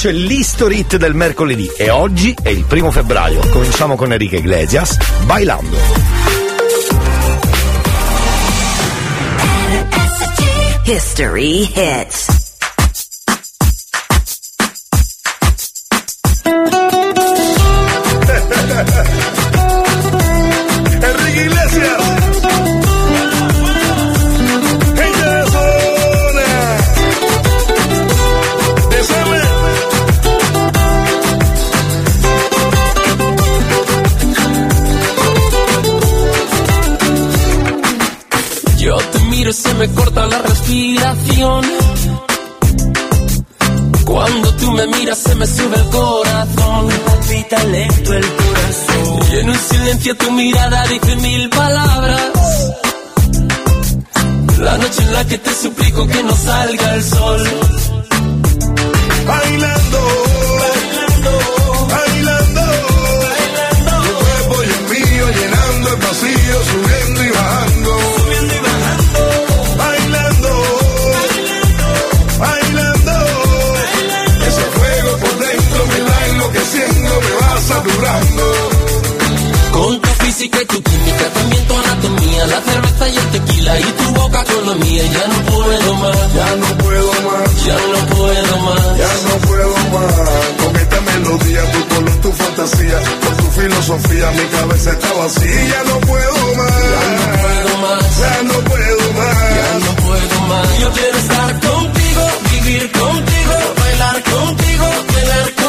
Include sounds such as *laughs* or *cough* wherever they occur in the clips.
Touch, l'History Hit del mercoledì. E oggi è il primo febbraio. Cominciamo con Enrique Iglesias, Bailando. History Hits. Me sube el corazón. Palpita lento el corazón. Y en un silencio tu mirada dice mil palabras. La noche en la que te suplico que no salga el sol. Bailando. Saturando. Con tu física y tu química, también tu anatomía, la cerveza y el tequila y tu boca con la mía. Ya no puedo más, Ya no puedo más. ya no puedo más. Ya no puedo más con esta melodía, tu color, tu fantasía, con tu filosofía, mi cabeza está vacía. Ya no puedo más, Ya no puedo más. ya no puedo Ya más. no puedo más. Yo quiero estar contigo, vivir contigo, bailar contigo, tener contigo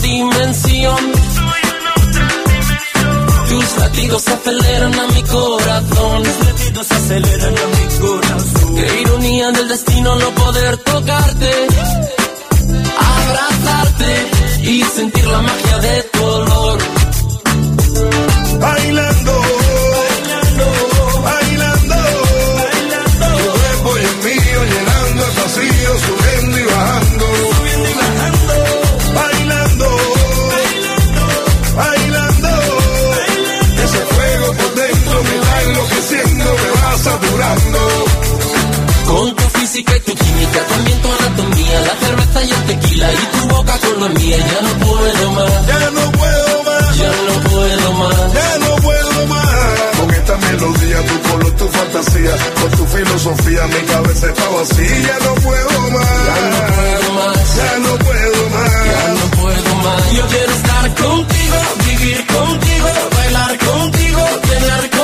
otra dimensión. Tus latidos aceleran a mi corazón. Tus latidos aceleran a mi corazón. Qué ironía del destino no poder tocarte, abrazarte y sentir la magia de tu olor. Cerveza y el tequila y tu boca con la mía. Ya no puedo más, Ya no puedo más, ya no puedo más. ya no puedo más. Con esta melodía, tu color, tu fantasía, con tu filosofía, mi cabeza está vacía. Ya no puedo más, Ya no puedo más. ya no puedo más. Ya no puedo más. Yo quiero estar contigo, vivir contigo, bailar contigo, tener contigo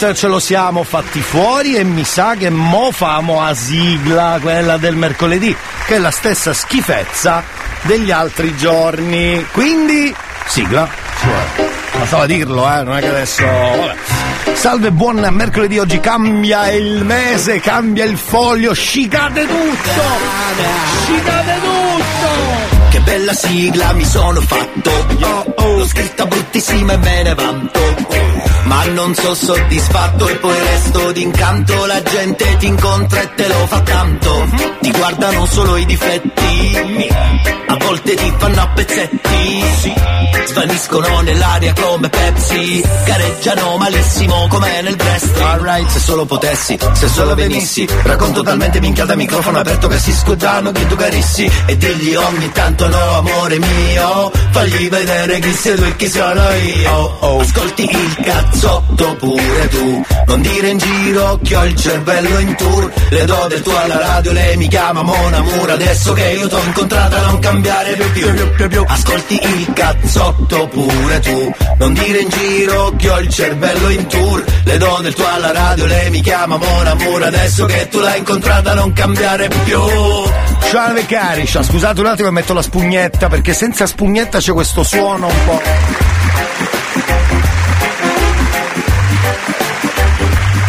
Hit ce lo siamo fatti fuori e mi sa che mo famo a sigla, quella del mercoledì, che è la stessa schifezza degli altri giorni. Quindi, sigla. Bastava dirlo, eh, non è che adesso. Salve, buon mercoledì, oggi cambia il mese, cambia il foglio, scicate tutto! Scicate tutto! Che bella sigla mi sono fatto L'ho scritta bruttissima e me ne vanto. Ma non so soddisfatto e poi resto d'incanto. La gente ti incontra e te lo fa tanto. Ti guardano solo i difetti. A volte ti fanno a pezzetti. Svaniscono nell'aria come Pepsi. Gareggiano malissimo come nel wrestling Alright, se solo potessi, se solo venissi. Racconto talmente minchia da microfono aperto che si scudano che tu carissi. E digli ogni tanto no amore mio Fagli vedere chi tu e chi sono io. Oh. Ascolti il cazzotto pure tu. Non dire in giro che ho il cervello in tour. Le do del tuo alla radio, lei mi chiama Mona Mura Adesso che io t'ho incontrata non cambiare più più Ascolti il cazzotto pure tu. Non dire in giro che ho il cervello in tour. Le do del tuo alla radio, lei mi chiama Mona Mura Adesso che tu l'hai incontrata non cambiare più Salve Cariscia, scusate un attimo che metto la spugnetta perché senza spugnetta c'è questo suono. un po'.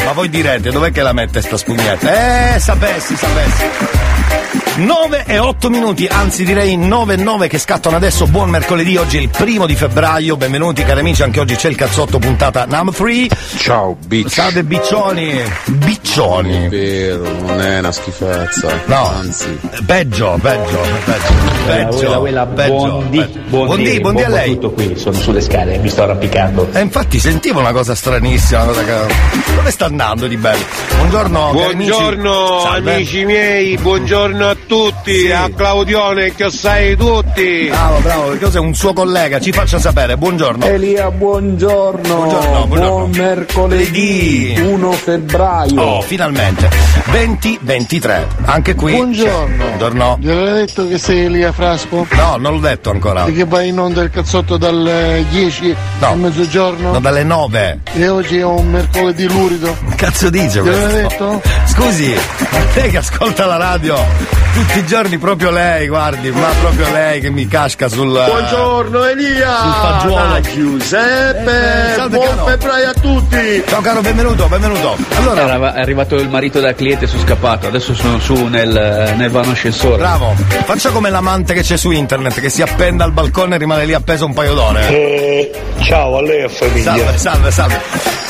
Ma voi direte, dov'è che la mette sta spugnetta? Eh, sapessi, sapessi. 9 e 8 minuti, anzi direi 9 e 9 che scattano adesso. Buon mercoledì, oggi è il primo di febbraio. Benvenuti cari amici, anche oggi c'è il cazzotto puntata Num Free. Ciao, bitch. Salve biccioni. Biccioni. È vero, non è una schifezza. No. Anzi. Peggio, peggio, peggio. Peggio. Quella, peggio, buondì, peggio. buondì, Buondì, buondì a buon lei. tutto qui, sono sulle scale, mi sto arrampicando. E infatti sentivo una cosa stranissima, una cosa che... Dove sta andando di bello? Buongiorno, cari amici. Buongiorno Salve. amici miei, buongiorno a tutti, Sì. a Claudione che sai tutti. Bravo, bravo, perché cos'è un suo collega? Ci faccia sapere, buongiorno. Elia, buongiorno. Buongiorno, buongiorno. Buon mercoledì, Mercoledì. 1 febbraio. Oh, finalmente. 2023. Anche qui. Buongiorno. Buongiorno. Gli avevo detto che sei Elia Frasco? No, non l'ho detto ancora. Che vai in onda il cazzotto dal 10 No. al mezzogiorno? No, dalle 9. E oggi è un mercoledì lurido. Cazzo dice Gliel'ho questo? detto? Scusi, lei che ascolta la radio tutti i giorni proprio lei, guardi, ma proprio lei che mi casca sul. Buongiorno Elia, Sul fagiolo. da Giuseppe, Eh, salve, buon caro. febbraio a tutti. Ciao caro, benvenuto, benvenuto. Allora, Era è arrivato il marito del cliente sono scappato, adesso sono su nel, nel vano ascensore. bravo, faccia come l'amante che c'è su internet, che si appenda al balcone e rimane lì appeso un paio d'ore. ciao a lei e famiglia. Salve, salve, salve.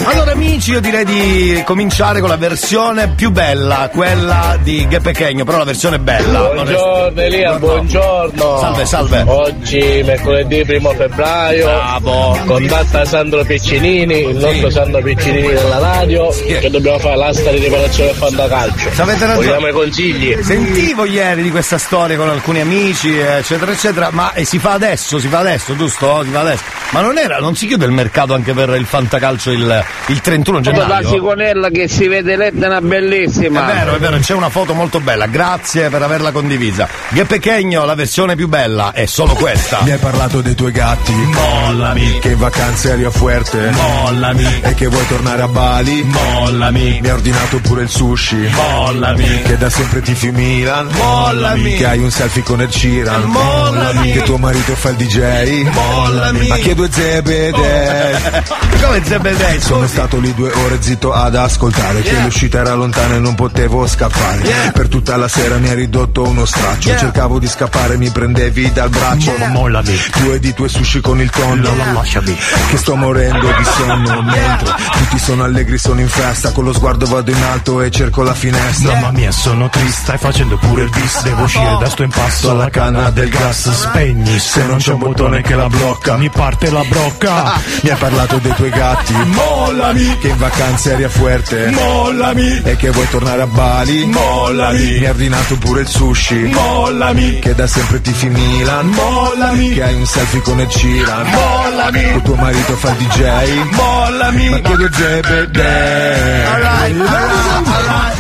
Allora amici, io direi di cominciare con la versione più bella, quella di Ghe Pechegno, però la versione bella. È- Buongiorno Elia, buongiorno. Salve, salve. Oggi mercoledì primo febbraio. Bravo. Contatta Sandro Piccinini, il nostro Sandro Piccinini della radio, Sì. che dobbiamo fare l'asta di riparazione del fantacalcio. Ci avete ragione. Vogliamo i consigli? Sentivo ieri di questa storia con alcuni amici, eccetera, eccetera, ma eh, si fa adesso, si fa adesso, giusto? Si fa adesso. Ma non era, non si chiude il mercato anche per il fantacalcio il, il 31 La gennaio? sigonella che si vede l'Etna È bellissima. vero, è vero, c'è una foto molto bella, grazie per averla condivisa. Ghe Pechegno, la versione più bella è solo questa. Mi hai parlato dei tuoi gatti Mollami, Che in vacanze eri a Fuerte mollami, E che vuoi tornare a Bali mollami, Mi hai ordinato pure il sushi mollami, Che da sempre tifi Milan Mollami. Che hai un selfie con Ed Sheeran Mollami. Che tuo marito fa il DJ mollami. Ma che due zebede *laughs* Come Zebedei? Sono stato lì due ore zitto ad ascoltare Che Yeah. l'uscita era lontana e non potevo scappare Yeah. Per tutta la sera mi hai ridotto uno straccio. Yeah. Cercavo di scappare, mi prendevi dal braccio. Mollami. Due di tuoi sushi con il tonno Lasciami. Che sto morendo di sonno Mentre tutti sono allegri, sono in festa. Con lo sguardo vado in alto e cerco la finestra. Yeah. mia sono triste, stai facendo pure il bis. Devo uscire da sto impasto. Alla canna del gas. Spegni, se non c'è un bottone che la blocca. Mi parte la brocca. *laughs* Mi hai parlato dei tuoi gatti. Mollami, Che in vacanza eri a Fuerte. Mollami, E che vuoi tornare a Bali. Mollami. Mi hai ordinato pure il sushi. Mollami, Che da sempre tifi Milan mollami, Che hai un selfie con Ed Sheeran. Mollami, Che tuo marito fa il DJ mollami. Ma che due zebede Alright, alright,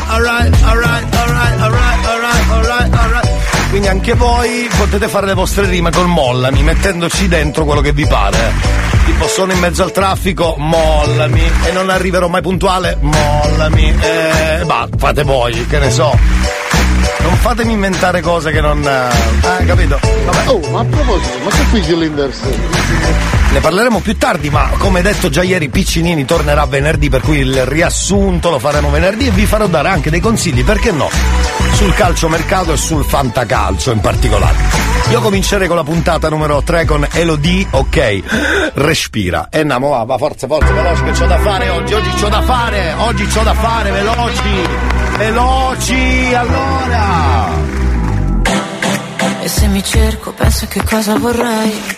alright, alright, alright, alright, alright, alright, alright, alright. Quindi anche voi potete fare le vostre rime col mollami, mettendoci dentro quello che vi pare. Tipo sono in mezzo al traffico, mollami. E non arriverò mai puntuale, mollami. E bah, fate voi, che ne so. Non fatemi inventare cose che non. Ah, capito? Vabbè. Oh, ma a proposito, ma che qui Linders? Ne parleremo più tardi, ma come detto già ieri, Piccinini tornerà venerdì, per cui il riassunto lo faremo venerdì e vi farò dare anche dei consigli, perché no? Sul calciomercato e sul fantacalcio in particolare. Io comincerei con la puntata numero 3 con Elodie, ok? Respira. E andiamo, va, forza, forza, veloci che c'ho da fare oggi, oggi c'ho da fare, oggi c'ho da fare, veloci, veloci, allora! E se mi cerco penso che cosa vorrei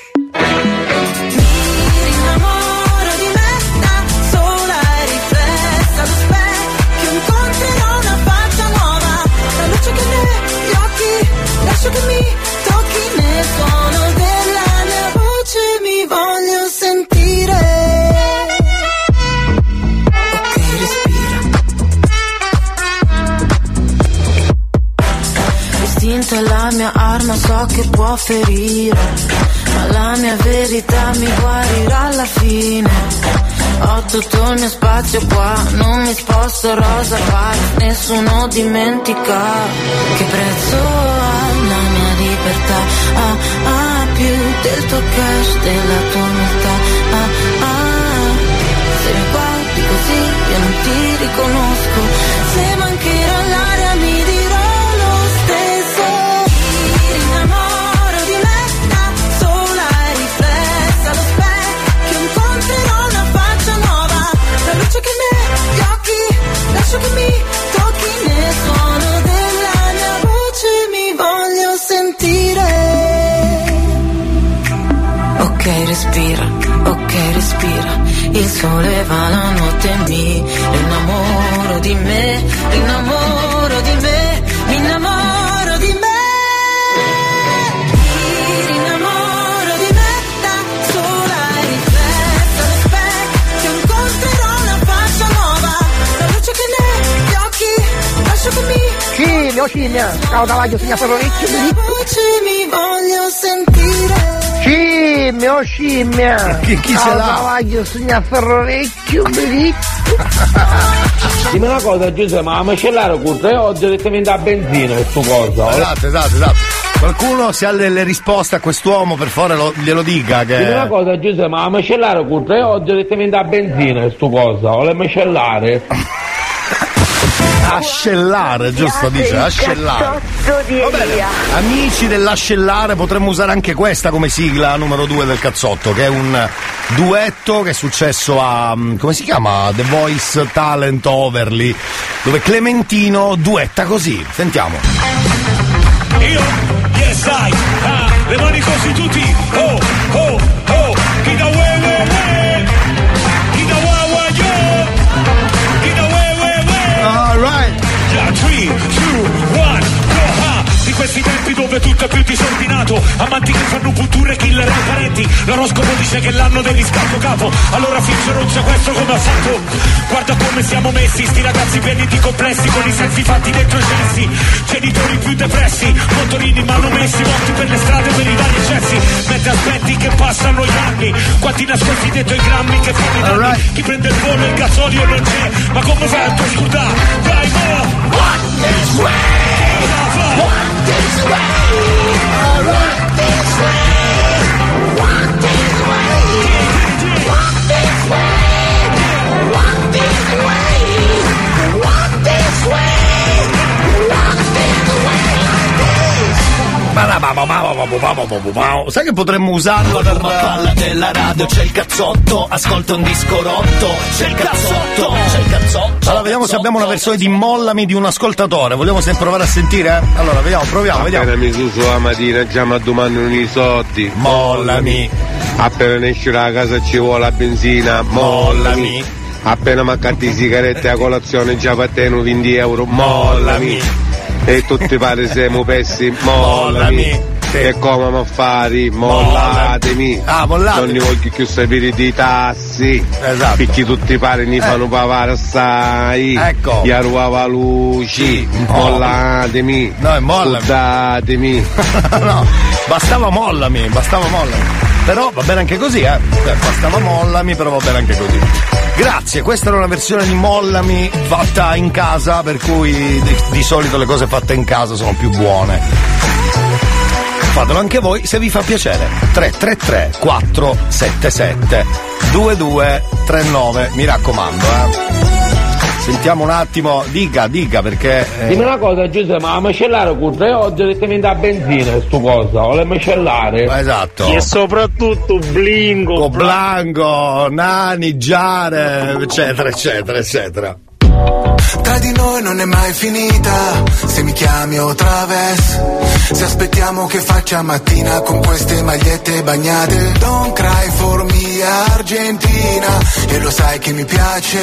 tocchi nel suono della mia voce mi voglio sentire L'istinto è la mia arma, so che può ferire, ma la mia verità mi guarirà alla fine. Ho tutto il mio spazio qua, non mi sposto rosa pari, nessuno dimentica che prezzo ha la mia libertà. Ah, ah, più del tuo cash, della tua umiltà. Ah, ah, se mi guardi così io non ti riconosco, tocchi nel suono della mia voce mi voglio sentire. Ok, respira, ok, respira. Il sole va la notte mi innamoro di me, innamoro di me, mi Sì, mio scimmia, ciao Travaglio, signor Ferrovecchio, mi voce mi voglio sentire. Sì, mio scimmia. Chi- chi ciao ce l'ha? Travaglio, signor Ferrovecchio, mi Dimmi una cosa Giuseppe, ma la macellare curta e ho direttamente a benzina questo cosa. Esatto, esatto, esatto. Qualcuno se ha delle risposte a quest'uomo, per favore lo- glielo dica che. Dimmi una cosa Giuseppe, ma la macellare curta e ho direttamente a benzina questo cosa. O le macellare? Ascellare, giusto? Dice, ascellare. bene. Amici dell'ascellare, potremmo usare anche questa come sigla numero 2 del cazzotto, che è un duetto che è successo a. mm, come si chiama? The Voice Talent Overly, dove Clementino duetta così. Sentiamo. Io, yes I, ah, le mani così tutti, oh, oh, tempi dove tutto è più disordinato. Amanti che fanno culture, killer e parenti L'oroscopo dice che l'anno del riscatto capo. Allora fingono un sequestro come ha fatto? Guarda come siamo messi Sti ragazzi pieni di complessi Con i sensi fatti dentro i cessi. Genitori più depressi Motorini manomessi Morti per le strade per i vari eccessi. Mentre aspetti che passano gli anni Quanti nascosti dentro i grammi che fanno i danni. Chi prende il volo e il gasolio non c'è. Ma come fai a scordare? Dai mo! What is What is What is Sai che potremmo usarla per. palla della radio c'è il cazzotto, ascolta un disco rotto, c'è il cazzotto, c'è il cazzotto. Allora, vediamo se abbiamo una versione di Mollami di un ascoltatore. Vogliamo sempre provare a sentire? Allora, vediamo, proviamo, vediamo. Appena mi suso la mattina già mi domandano i soldi. Mollami. Appena ne esce da casa ci vuole la benzina. Mollami. Appena le sigarette a colazione già patteno 20 euro. Mollami. E tutti pare siamo pessi. Mollami. E come mi affari? Mollatemi. Ah, mollatemi. Non ne voglio più sapere di tassi. Esatto. Perché tutti pare ne fanno pavare assai. Ecco. Gli arruava luci. Mollatemi. No, è mollami. Datemi. *laughs* no, bastava mollami, bastava mollami. Però va bene anche così, eh. Cioè, Bastava mollami, però va bene anche così. Grazie, questa era una versione di mollami fatta in casa, per cui di, di solito le cose fatte in casa sono più buone. Fatelo anche voi se vi fa piacere. 333 477 2239. Mi raccomando, eh. Sentiamo un attimo, dica, dica perché. eh, Dimmi una cosa Giuseppe, ma la macellare curta e oggi direttamente a benzina sto cosa, o le macellare? Esatto. E soprattutto Blingo. Blanco, Nani, Giare, eccetera, eccetera, eccetera. Tra di noi non è mai finita, se mi chiami o traves. Se aspettiamo che faccia mattina con queste magliette bagnate. Don't cry for me Argentina, e lo sai che mi piace.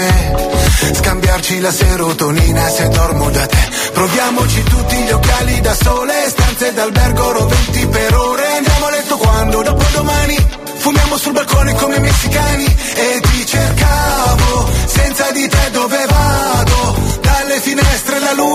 Scambiarci la serotonina se dormo da te. Proviamoci tutti gli occhiali da sole, stanze d'albergo roventi per ore. Andiamo a letto quando? Dopo domani. Fumiamo sul balcone come messicani e ti cercavo, senza di te dove vado?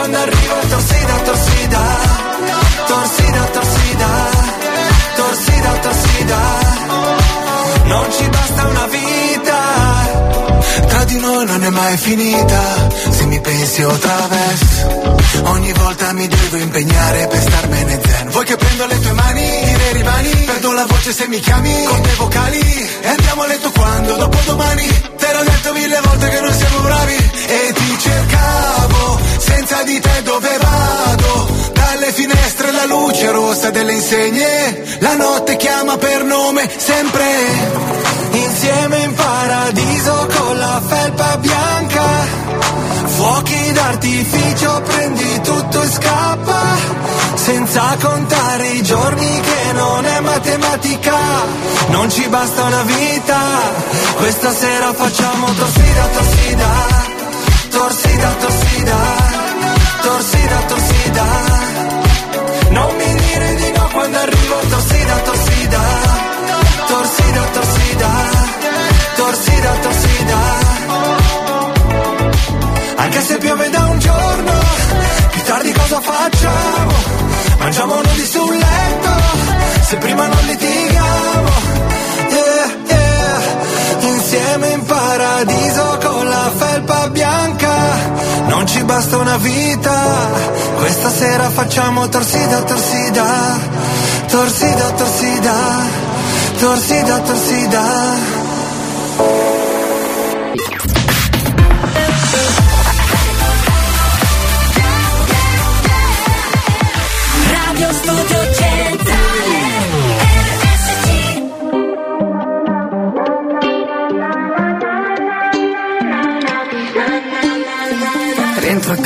quando arriva torsida, torsida, torsida, torsida, torsida, torsida, non ci basta una vita. Tra di noi non è mai finita, se mi pensi o traves. Ogni volta mi devo impegnare per starmene zen. Vuoi che prendo le tue mani, dire rimani? Perdo la voce se mi chiami, con dei vocali. E andiamo a letto quando? Dopo domani. Te l'ho detto mille volte che non siamo bravi. E ti cercavo, senza di te dove vado? Dalle finestre la luce rossa delle insegne. La notte chiama per nome, sempre. Insieme in paradiso con la felpa bianca. Fuochi d'artificio, prendi tutto e scappa. Senza contare i giorni che non è matematica. Non ci basta una vita. Questa sera facciamo torsida, torsida. Torsida, torsida. Torsida, torsida. Non mi dire di no quando arrivo torsida, torsida. Torsida, torsida. Torsida, torsida. Anche se piove da un giorno, più tardi cosa facciamo? Mangiamo nudi sul letto, se prima non litighiamo. Yeah, yeah. Insieme in paradiso con la felpa bianca. Non ci basta una vita, questa sera facciamo torsida, torsida. Torsida, torsida. Torsida, torsida.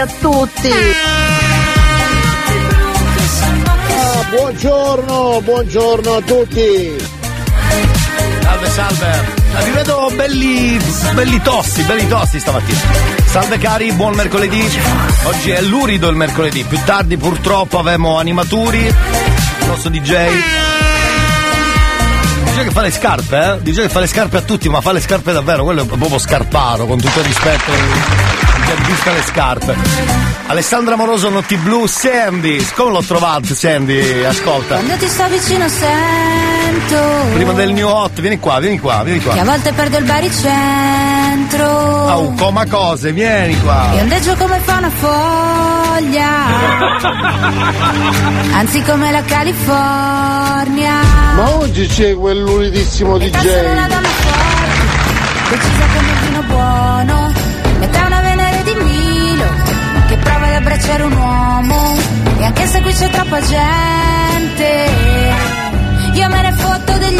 A tutti! Ah, buongiorno, buongiorno a tutti. Salve, salve. Vi vedo belli, belli tosti, belli tosti stamattina. Salve cari, buon mercoledì. Oggi è lurido il mercoledì. Più tardi purtroppo avemo animaturi. Il nostro DJ. DJ che fa le scarpe, eh? DJ che fa le scarpe a tutti, ma fa le scarpe davvero, quello è proprio scarpato, con tutto il rispetto. Aggiusta le scarpe. Alessandra Moroso, Notti Blu, Sandy. Come l'ho trovato, Sandy? Ascolta. Quando ti sto vicino sento Prima del new hot, vieni qua, vieni qua, vieni qua. che a volte perdo il baricentro. Au, coma cose, vieni qua. E ondeggio come fa una foglia. *laughs* Anzi come la California. Ma oggi c'è quel lunedissimo DJ. decisa abbracciare un uomo. E anche se qui c'è troppa gente, io me ne fotto degli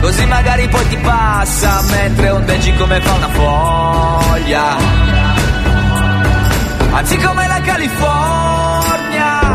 Così magari poi ti passa mentre ondeggi come fa una foglia. Anzi come la California.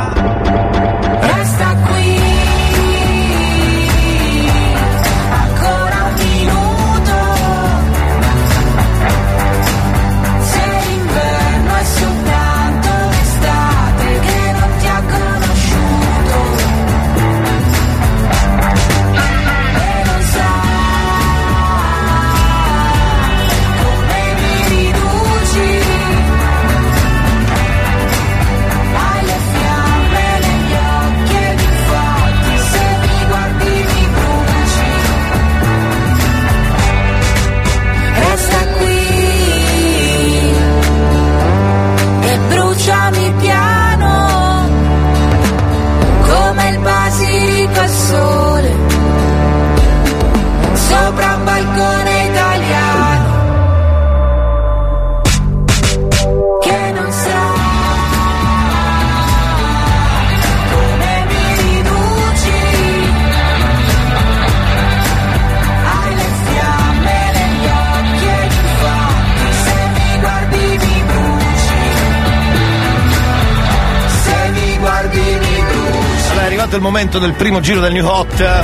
Arrivato il momento del primo giro del New Hot. E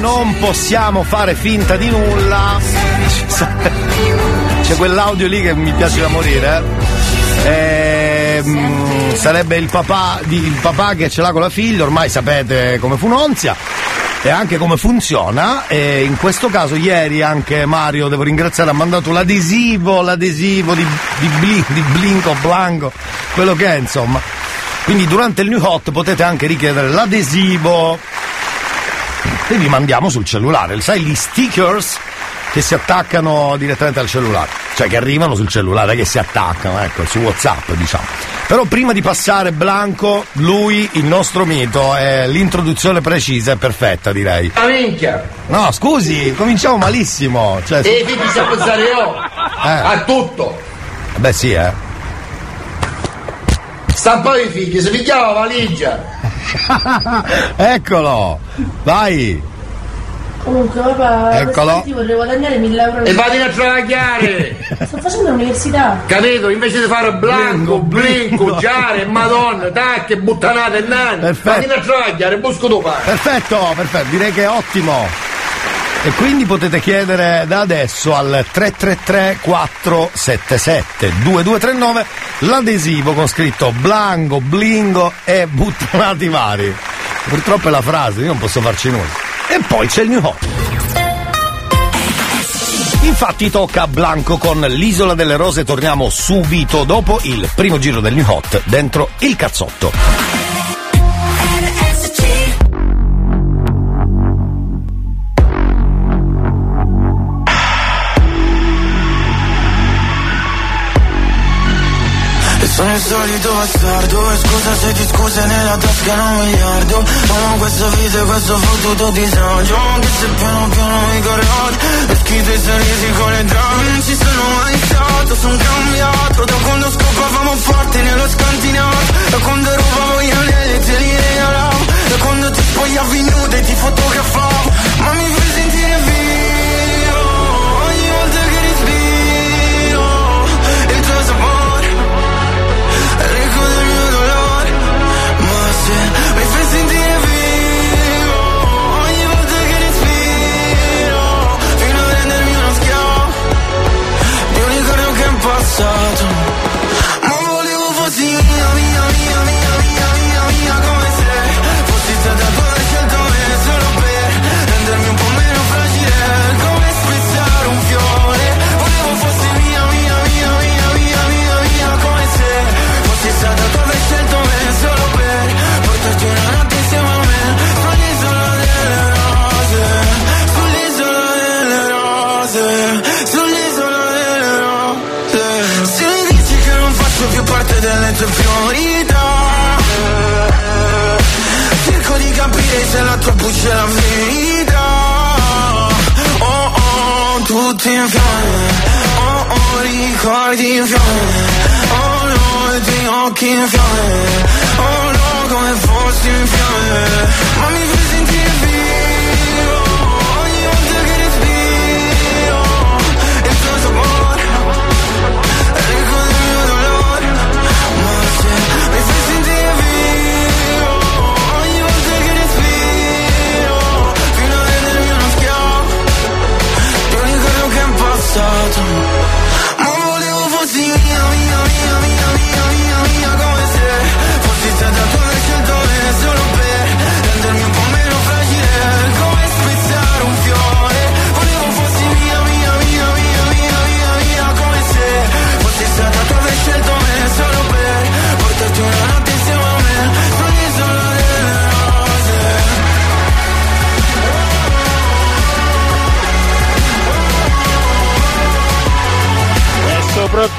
non possiamo fare finta di nulla. *laughs* C'è quell'audio lì che mi piace da morire. eh. Ehm, sarebbe il papà, di- il papà che ce l'ha con la figlia, ormai sapete come funzionzia e anche come funziona. E in questo caso ieri anche Mario, devo ringraziare, ha mandato l'adesivo, l'adesivo di, di, Bli- di Blinco, Blanco, quello che è insomma. Quindi durante il New Hot potete anche richiedere l'adesivo e vi mandiamo sul cellulare. Sai, gli stickers che si attaccano direttamente al cellulare, cioè che arrivano sul cellulare, che si attaccano, ecco, su WhatsApp, diciamo. Però prima di passare Blanco, lui, il nostro mito, è l'introduzione precisa e perfetta, direi. La minchia! No, scusi, cominciamo malissimo. Cioè, E i figli si pensare io! Eh. A tutto! Beh, sì, eh. Sta un po' di figli, si picchiava la valigia! *laughs* Eccolo! Vai! Comunque, papà, Eccolo. vorrei guadagnare 1000 euro. E vatti a travagliare! Sto facendo l'università. Capito? Invece di fare blanco, blinco, giare, madonna, tacche, buttanate e nani! Perfetto. Vatti a travagliare, busco tu pane! Perfetto, perfetto, direi che è ottimo. E quindi potete chiedere da adesso al 333 477 2239 l'adesivo con scritto Blanco, Blingo e buttonati vari. Purtroppo è la frase, io non posso farci nulla. E poi c'è il New Hot. Infatti tocca a Blanco con l'Isola delle Rose, torniamo subito dopo il primo giro del New Hot dentro il cazzotto. E sono il solito bastardo E scusa se ti scuse nella tasca non un miliardo Amo questa vita e questo fottuto disagio Anche se piano piano mi corre odio E schifo i sorrisi con le drame Non ci sono mai stato, sono cambiato. Da quando scopavamo forte nello scantinato Da quando rubavo gli anelli e te li regalavo Da quando ti spogliavi nuda e ti fotografavo. Ma mi fai voce è la verità Oh oh, tutti in fiamme. Oh oh, ricordi in fiamme. Oh no, i tuoi occhi in fiamme. Oh no, come fossi in fiamme. Ma mi fai sentire volevo fossi mia, mia, mia, mia, mia,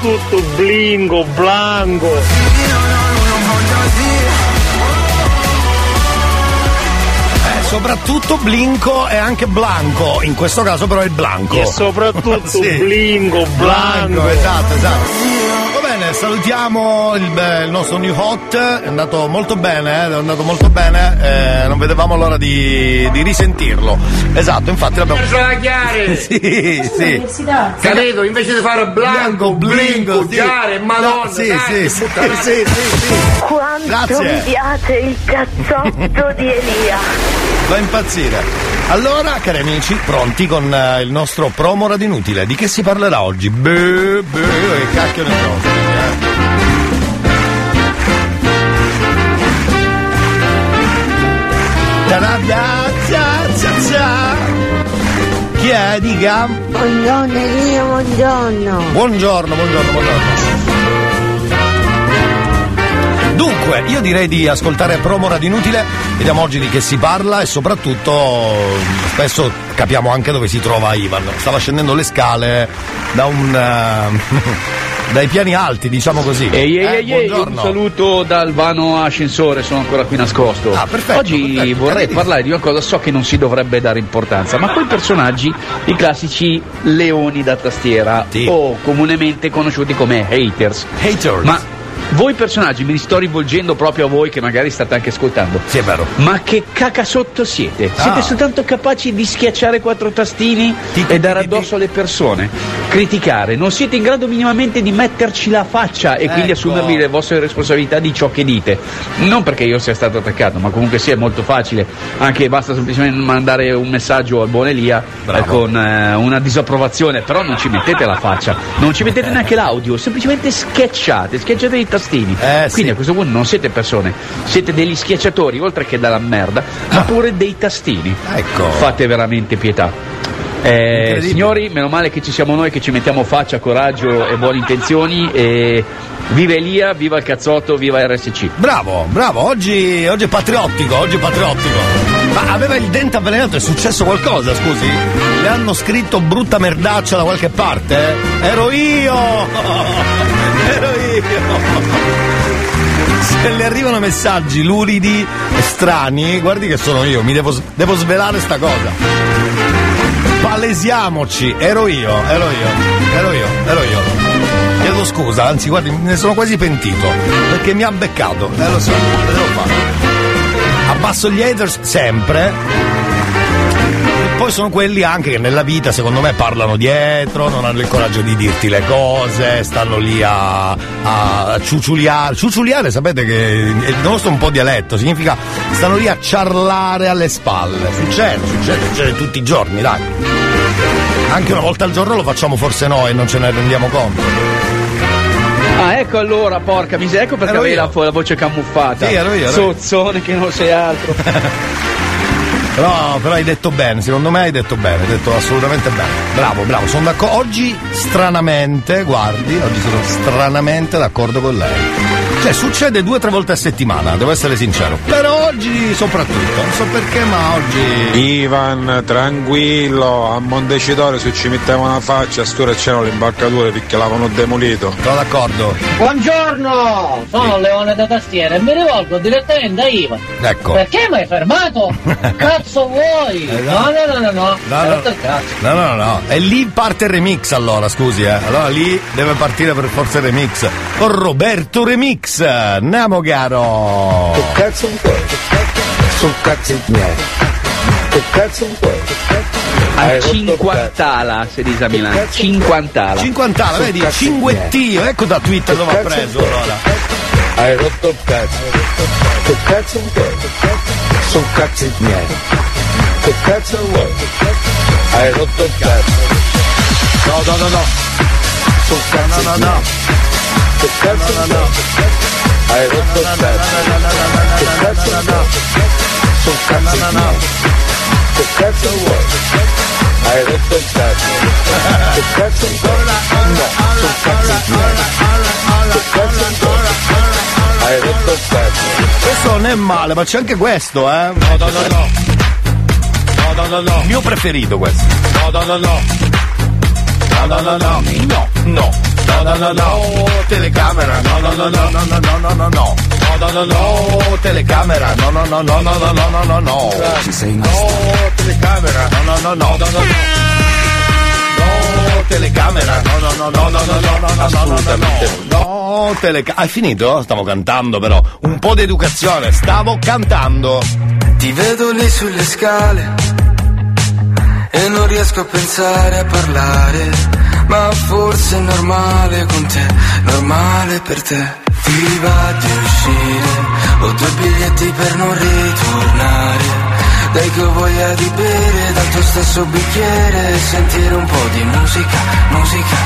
Soprattutto blingo, blanco. Eh, soprattutto Blinco e anche Blanco, in questo caso però è Blanco. E soprattutto *laughs* Sì. blingo, blanco. esatto, esatto. Salutiamo il, beh, il nostro new hot, è andato molto bene, eh, è andato molto bene, eh, non vedevamo l'ora di, di risentirlo. Esatto, infatti l'abbiamo... Travagliare! *laughs* Sì, sì. Capito? Invece di fare blanco, blinco, sì. giare, madonna, No, sì, tacche, sì, sì, sì, sì, sì. Quanto Grazie. mi piace il cazzotto di Elia. Va a impazzire. Allora, cari amici, pronti con eh, il nostro promo radio inutile. Di che si parlerà oggi? Beh, beh, che cacchio ne so. Chi è? Dica. Buongiorno Elia, buongiorno. Buongiorno, buongiorno, buongiorno. Dunque, io direi di ascoltare promo radio inutile, vediamo oggi di che si parla e soprattutto spesso capiamo anche dove si trova Ivan. Stava scendendo le scale da un eh, *laughs* dai piani alti, diciamo così. Ehi, ehi, Eh, ehi, un saluto dal vano ascensore, sono ancora qui nascosto. Ah, perfetto, Oggi perfetto, vorrei parlare di una cosa, so che non si dovrebbe dare importanza, ma quei personaggi, i classici leoni da tastiera, o comunemente conosciuti come haters. Haters. Ma voi personaggi, mi sto rivolgendo proprio a voi che magari state anche ascoltando. Sì, è vero. Ma che caca sotto siete? Ah. Siete soltanto capaci di schiacciare quattro tastini e dare addosso alle persone, criticare, non siete in grado minimamente di metterci la faccia e quindi Ecco. assumervi le vostre responsabilità di ciò che dite. Non perché io sia stato attaccato, ma comunque sì, è molto facile. Anche basta semplicemente mandare un messaggio al buon Elia eh, con eh, una disapprovazione, però non ci mettete la faccia, non ci mettete neanche l'audio, semplicemente schiacciate, schiacciate i tastini. Quindi a questo punto non siete persone, siete degli schiacciatori, oltre che della merda, ma pure dei tastini. Ecco. Fate veramente pietà. Eh, signori, meno male che ci siamo noi che ci mettiamo faccia, coraggio e buone intenzioni. E viva Elia, viva il cazzotto, viva RSC. Bravo, bravo, oggi, oggi è patriottico, oggi è patriottico. Ma aveva il dente avvelenato, è successo qualcosa, scusi? Le hanno scritto brutta merdaccia da qualche parte? eh? Ero io! *laughs* Se le arrivano messaggi luridi strani, guardi che sono io, mi devo, devo svelare sta cosa. Palesiamoci, ero io, ero io, ero io, ero io. Chiedo scusa, anzi guardi, ne sono quasi pentito, perché mi ha beccato, eh lo so, devo fare. Abbasso gli haters sempre. Poi sono quelli anche che nella vita, secondo me, parlano dietro, non hanno il coraggio di dirti le cose, stanno lì a, a ciuciuliare. Ciuciuliare, sapete che il nostro è un po' dialetto, significa stanno lì a ciarlare alle spalle. Succede, succede, succede tutti i giorni, dai. Anche una volta al giorno lo facciamo forse noi e non ce ne rendiamo conto. Ah, ecco allora, porca miseria, ecco perché Ero avevi io. la, la voce camuffata. Sì, ero io, ero io. Sozzone che non sei altro. *laughs* Però, però hai detto bene, secondo me hai detto bene, hai detto assolutamente bene. Bravo, bravo, sono d'accordo. Oggi stranamente, guardi, oggi sono stranamente d'accordo con lei. Cioè, succede due o tre volte a settimana, devo essere sincero. Però oggi soprattutto, non so perché, ma oggi. Ivan, tranquillo, a Montecitorio se ci mettevano una faccia, a stura c'erano le imbarcature perché l'avevano demolito. Sono d'accordo. Buongiorno, sono Leone da Tastiera e mi rivolgo direttamente a Ivan. Ecco. Perché mi hai fermato? *laughs* Cazzo vuoi? Eh, No, no, no, no, no. No. No, no, no, no. E lì parte il remix allora, scusi, eh. Allora lì deve partire per forza il remix. Con Roberto Remix. Andiamo caro. Che cazzo miei. Che cazzo un po'? A 50 si dice a Milano. 50 50 vedi? Cinguettio, ecco da Twitter dove ha preso allora. Hai rotto il cazzo. Che cazzo po'? Sono cazzi miei. Che cazzo vuoi? Hai rotto il cazzo. No, no, no, no. Sono cazzi no, no, no. Che cazzo vuoi? Hai rotto il cazzo. Che cazzo vuoi? Sono cazzi miei. Che cazzo vuoi? Hai rotto il cazzo. Che cazzo vuoi? No, sono cazzi miei. Che cazzo vuoi? Hai rotto il cazzo. Questo non è male, ma c'è anche questo, eh. No, no, no, no. No, no, no, no. Mio preferito questo. No, no, no, no. No, no, no, no. No, no. No, no, no, no. Telecamera. No, no, no, no, no, no, no, no, no, no. No, no, no, no. Telecamera. No, no, no, no, no, no, no, no, no, no. Ci sei No, telecamera. No, no, no, no, no, no, no. No, telecamera. No, no, no, no, no, no, no, no, no, Assolutamente no. No, telecamera. Hai finito? Stavo cantando però. Un po' di educazione. Stavo cantando. Ti vedo lì sulle scale e non riesco a pensare a parlare, ma forse è normale con te, normale per te. Ti va di uscire, ho due biglietti per non ritornare. Dai che ho voglia di bere dal tuo stesso bicchiere sentire un po' di musica, musica.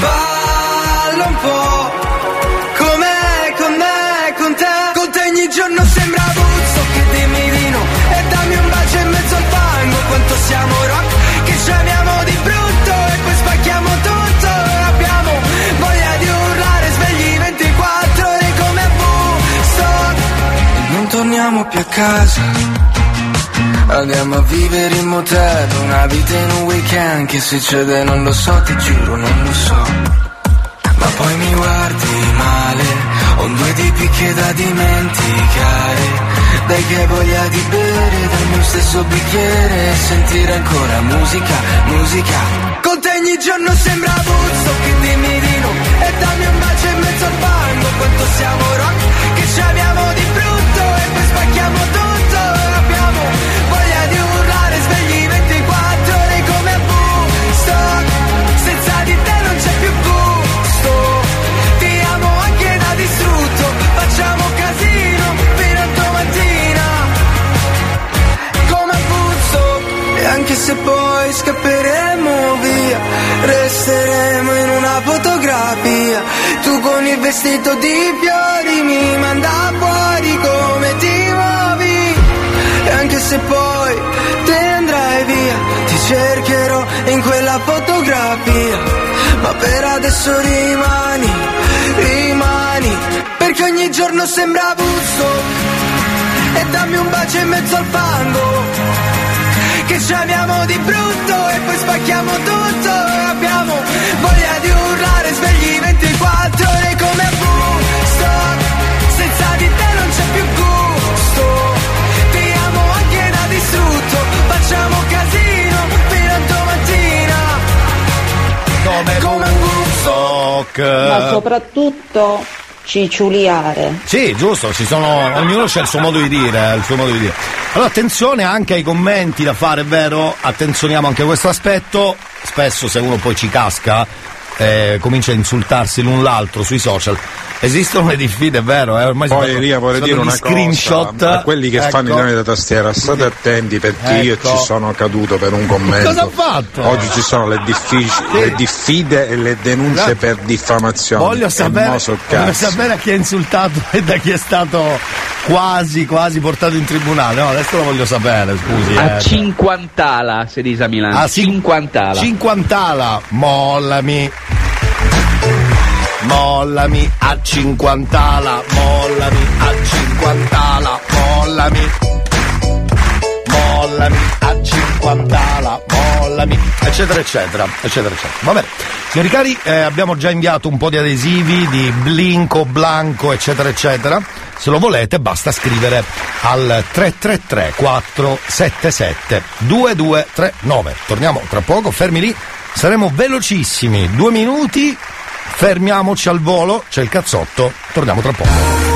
Balla un po', a casa. Andiamo a vivere in motel Una vita in un weekend Che succede non lo so, ti giuro non lo so. Ma poi mi guardi male Ho due tipi che da dimenticare. Dai che voglia di bere dal mio stesso bicchiere e sentire ancora musica, musica. Con te ogni giorno sembra Buzzo che dimmi di no e dammi un bacio in mezzo al fango quanto siamo rock che ci abbiamo di poi spacchiamo tutto abbiamo voglia di urlare svegli 24 ore come a Woodstock senza di te non c'è più gusto. Ti amo anche da distrutto facciamo casino fino a domattina. Come a Woodstock e anche se poi scapperemo via resteremo in una fotografia. Tu con il vestito di fiori mi manda fuori come ti anche se poi te andrai via ti cercherò in quella fotografia. Ma per adesso rimani rimani perché ogni giorno sembra busto e dammi un bacio in mezzo al fango che ci abbiamo di brutto e poi spacchiamo tutto. Abbiamo voglia di urlare svegli 24 ore come come, come a Woodstock Ma soprattutto cicciuliare. Sì, giusto, ci sono, ognuno c'ha il suo modo di dire, il suo modo di dire. Allora attenzione anche ai commenti da fare, è vero? Attenzioniamo anche a questo aspetto. Spesso se uno poi ci casca, eh, comincia a insultarsi l'un l'altro sui social. Esistono le diffide, è vero? Eh? Ormai si Poi Ria vorrei dire una screenshot. cosa a quelli che fanno i Ecco. nomi da tastiera state attenti perché io Ecco. ci sono caduto per un commento Cosa ha fatto? oggi ci sono le, diffici- le diffide e le denunce Guarda, per diffamazione Voglio sapere, voglio sapere a chi ha insultato e da chi è stato quasi, quasi portato in tribunale. No, adesso lo voglio sapere, scusi. A eh. 50 si dice a Milano. Sì. 50 Cinquantala, mollami. Mollami a cinquantala, mollami a cinquantala, mollami. Mollami a cinquantala, mollami, eccetera, eccetera, eccetera, eccetera. Va bene. Signori cari, eh, abbiamo già inviato un po' di adesivi di Blinco, Blanco, eccetera, eccetera. Se lo volete basta scrivere al 333 477 2239. Torniamo tra poco, fermi lì. Saremo velocissimi, due minuti, fermiamoci al volo, c'è il cazzotto, torniamo tra poco.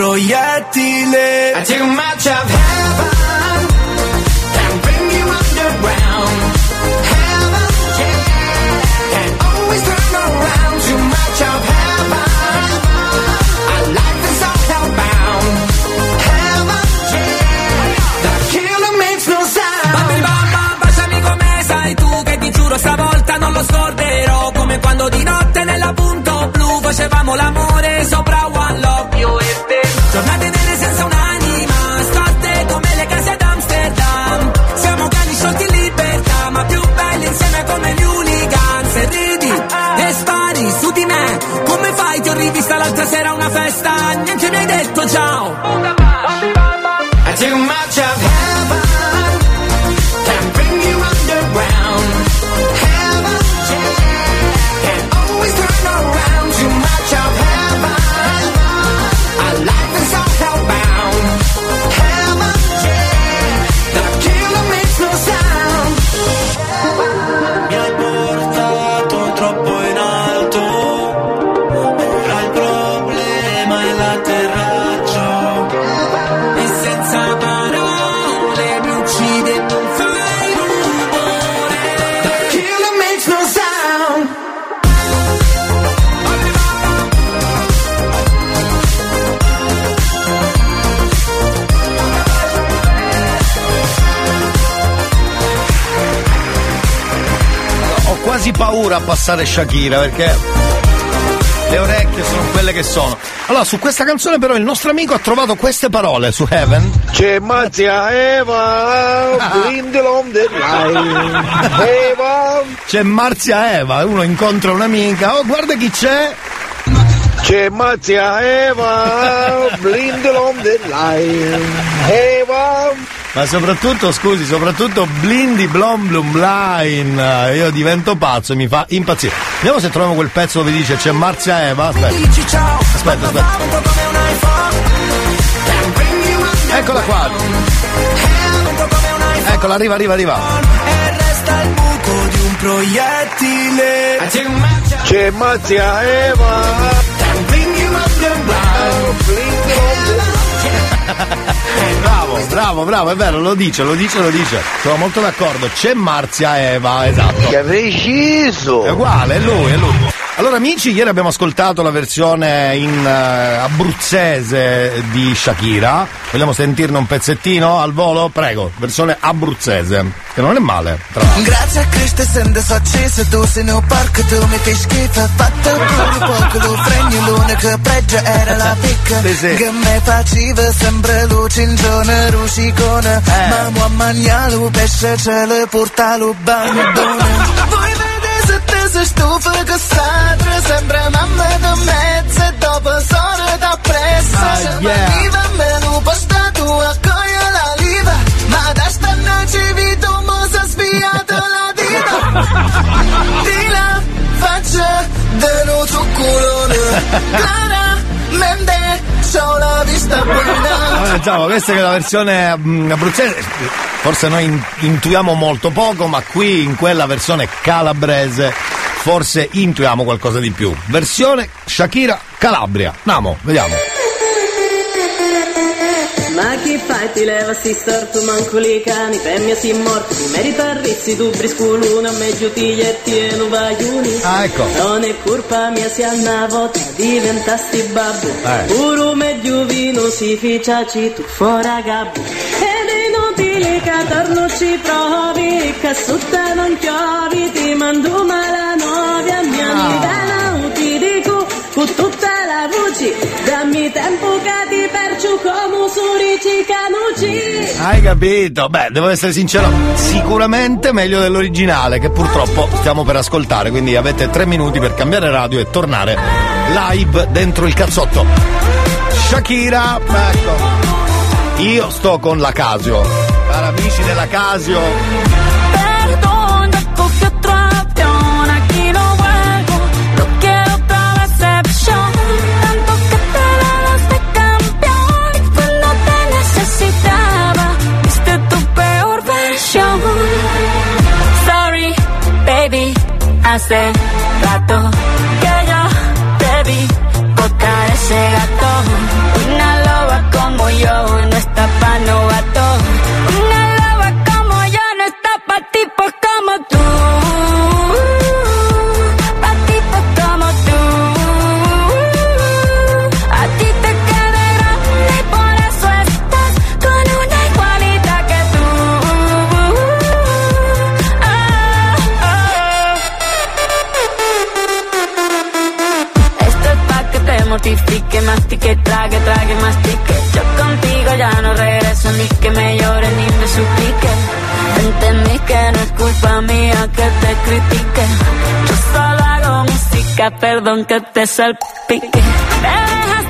proiettile. I take much of heaven And bring you underground. Heaven, yeah And always turn around Too much of heaven. Our life is all hellbound Heaven, yeah The killer makes no sound. Bambi bamba, baciami come sai tu Che ti giuro stavolta non lo scorderò. Come quando di notte nella punto blu Facevamo l'amore sopra One Love. Io rivista l'altra sera a una festa Niente mi hai detto ciao paura a passare Shakira perché le orecchie sono quelle che sono. Allora, su questa canzone però il nostro amico ha trovato queste parole su Heaven. C'è Marzia Eva, Blindilom *laughs* Eva. C'è Marzia Eva, uno incontra un'amica, oh guarda chi c'è. C'è Marzia Eva, Blindilom Eva. Ma soprattutto, scusi, soprattutto Blindy Blom Blum Line. Io divento pazzo e mi fa impazzire. Vediamo se troviamo quel pezzo dove dice c'è Marzia Eva. Aspetta. Aspetta, aspetta. Eccola qua. Eccola, arriva, arriva, arriva. Di un proiettile. C'è Marzia Eva. *laughs* Bravo, bravo, bravo, è vero, lo dice, lo dice, lo dice. Sono molto d'accordo. C'è Marzia Eva, esatto. Che preciso! È uguale, è lui, è lui. Allora amici, ieri abbiamo ascoltato la versione in eh, abruzzese di Shakira. Vogliamo sentirne un pezzettino al volo? Prego, versione abruzzese, che non è male. Tra l'altro. Grazie a Cristo essendo so acceso tu sei nel parco tu mi fai schifo fatto pure poco lo fregno l'unica pregio era la picca Sì, sì. che me faceva sempre luce in giorno rusicone Eh. ma mo a mangiare lo pesce ce le porta lo bandone *laughs* voi vedete se te sei stufa che sadre sempre mamma da mezzo e dopo sono da presso Ah, se yeah. mi va meno posta tu accoglie la liva ma da stanno ci vito mo si è sviato la *laughs* dita di la faccia dello tuo culone claramente c'ho la vista buona Vabbè, diciamo, questa è la versione mm, abruzzese. Forse noi in- intuiamo molto poco, ma qui in quella versione calabrese forse intuiamo qualcosa di più. Versione Shakira Calabria. Andiamo, vediamo. Ma chi fai ti leva sti storto manco li cani per me si morti merita rizzi tu brisculo a me giutigli e non vaiuni Ah, ecco. non è colpa mia se una volta diventasti babbo Eh. pure meglio vino si ficiaci tu fuori gabbo ed è inutile che torno ci provi che sotto non chiovi ti mando mala novia mia Ah. amica non ti dico con tutta voce dammi tempo che ti percio come surici canucci Hai capito? Beh, devo essere sincero, sicuramente meglio dell'originale che purtroppo stiamo per ascoltare, quindi avete tre minuti per cambiare radio e tornare live dentro il cazzotto. Shakira, ecco. Io sto con la Casio. Cari amici della Casio, hace rato que yo debí botar ese gato. Una loba como yo música, perdón que te salpique. Me dejaste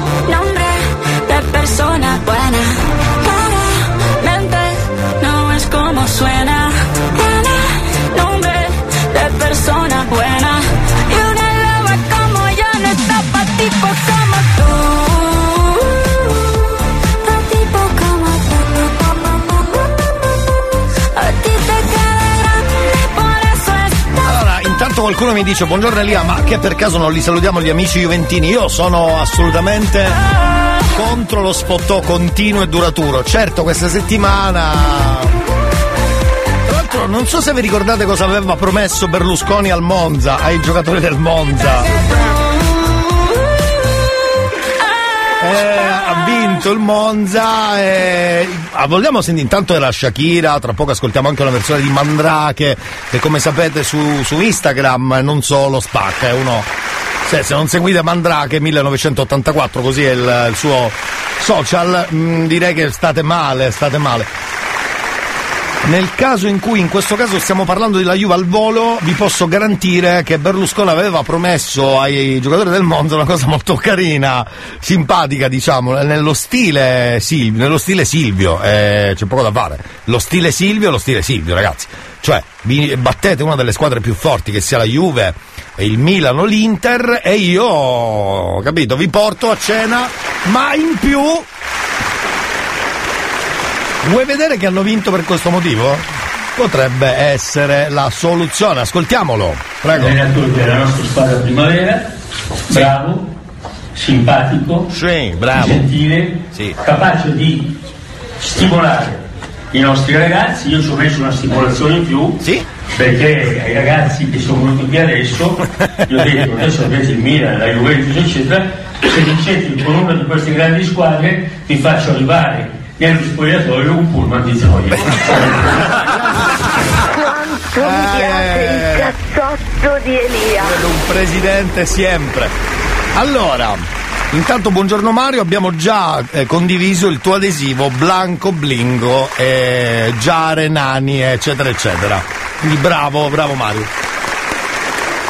nombre de persona buena, claramente no es como suena. Tiene nombre de persona buena. Y una loba como yo no está pa' tipo Intanto qualcuno mi dice buongiorno Elia, ma che per caso non li salutiamo gli amici juventini? Io sono assolutamente contro lo sfottò continuo e duraturo. Certo, questa settimana. Non so se vi ricordate cosa aveva promesso Berlusconi al Monza, ai giocatori del Monza. Eh, vinto il Monza e ah, vogliamo sentire intanto era Shakira tra poco ascoltiamo anche una versione di Mandrake che come sapete su, su Instagram non solo spacca è uno se, se non seguite Mandrake 1984 così è il, il suo social mh, direi che state male state male nel caso in cui in questo caso stiamo parlando della Juve al volo, vi posso garantire che Berlusconi aveva promesso ai giocatori del Monza una cosa molto carina, simpatica, diciamo, nello stile Silvio, nello stile Silvio, eh, c'è poco da fare. Lo stile Silvio è lo stile Silvio, ragazzi. Cioè, vi battete una delle squadre più forti, che sia la Juve, il Milan o l'Inter, e io, capito, vi porto a cena, ma in più Vuoi vedere che hanno vinto per questo motivo? Potrebbe essere la soluzione, ascoltiamolo. Prego. Bene a tutti, la nostra squadra primavera, bravo, simpatico, gentile, capace di stimolare i nostri ragazzi. Io ci ho messo una stimolazione in più, perché ai ragazzi che sono venuti qui adesso, gli ho detto adesso avete il Milan, la Juventus, eccetera, se vincete con una di queste grandi squadre vi faccio arrivare nello spogliatoio un pullman di gioia. Quanto mi piace il cazzotto di Elia. Un presidente sempre. Allora, intanto buongiorno Mario, abbiamo già eh, condiviso il tuo adesivo Blanco Blingo, eh, Giare, Nani, eccetera, eccetera. Quindi bravo, bravo Mario.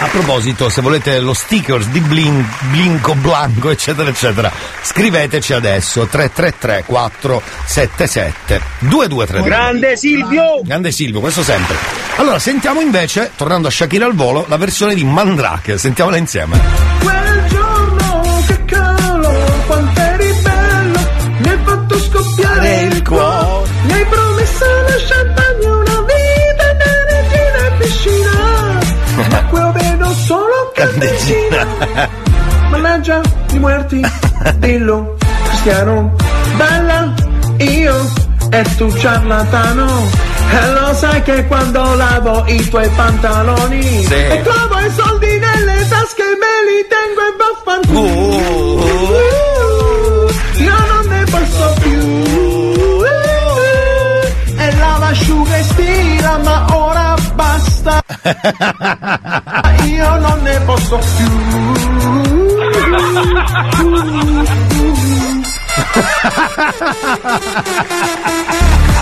A proposito, se volete lo stickers di Blin, Blinco Blanco, eccetera, eccetera, scriveteci adesso 333 477 2232. Grande Silvio! Grande Silvio, questo sempre. Allora, sentiamo invece, tornando a Shakira al volo, la versione di Mandrake. Sentiamola insieme. Quel giorno che calore, quanto eri bello, mi hai fatto scoppiare il cuore. Mi hai promesso la champagne, solo candeggina. Mannaggia di muerti, dillo, cristiano, bella, io e tu ciarlatano. E lo sai che quando lavo i tuoi pantaloni Sì. e trovo i soldi nelle tasche me li tengo e vaffanculo. Io non ne posso più. E lavasciuga e stila, ma basta. Io non ne posso più.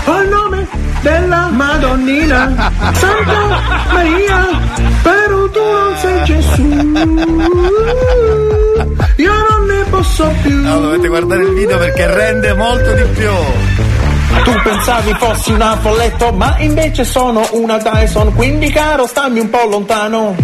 Al nome della Madonnina, Santa Maria, però tu non sei Gesù. Io non ne posso più. No, dovete guardare il video perché rende molto di più. Tu pensavi fossi una folletto, ma invece sono una Dyson, quindi caro stammi un po' lontano.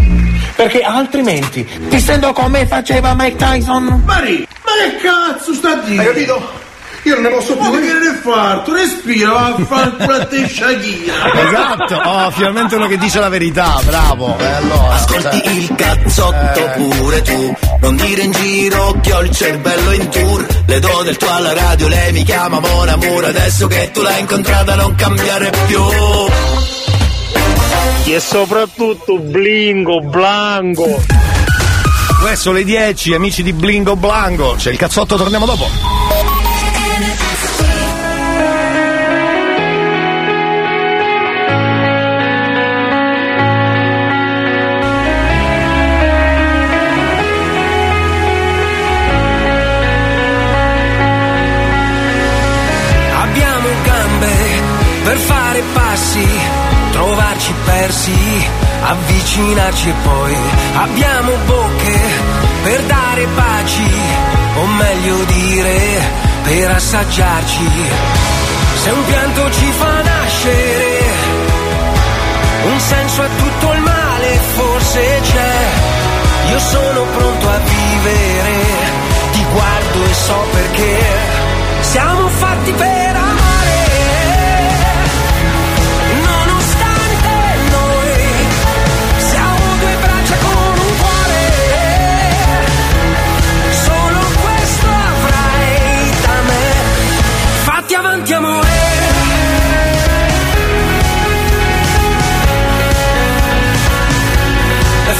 Perché altrimenti ti sento come faceva Mike Tyson. Mari, ma che cazzo sta a dire? Hai capito? Io non ne posso più. Ma che ne far? Tu respira, va a te Shakira. Esatto, oh, finalmente uno che dice la verità, bravo. E allora, Ascolti cioè- il cazzotto Eh. pure tu Non dire in giro che ho il cervello in tour Le do del tuo alla radio, lei mi chiama Mon Amour Adesso che tu l'hai incontrata non cambiare più E soprattutto Blingo, Blanco. presso le 10, amici di Blingo Blango. C'è il cazzotto, torniamo dopo. Per fare passi, trovarci persi, avvicinarci e poi abbiamo bocche per dare baci, o meglio dire, per assaggiarci. Se un pianto ci fa nascere, un senso a tutto il male forse c'è. Io sono pronto a vivere, ti guardo e so perché siamo fatti per amare. Fatti avanti amore.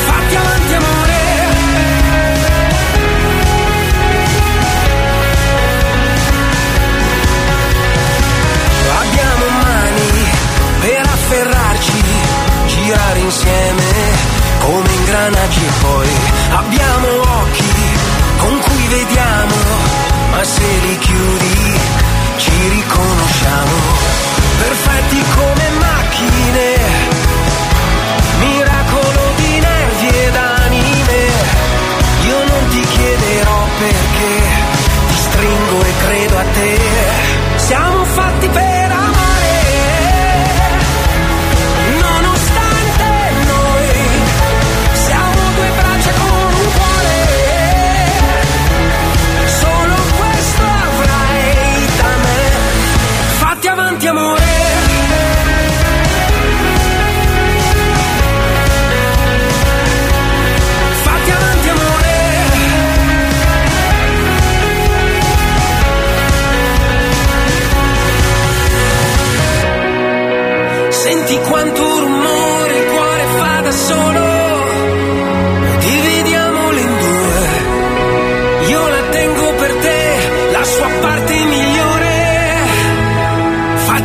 Fatti avanti amore. Abbiamo mani per afferrarci, girare insieme come ingranaggi e poi abbiamo occhi con cui vediamo, ma se li chiudi riconosciamo. Perfetti come macchine,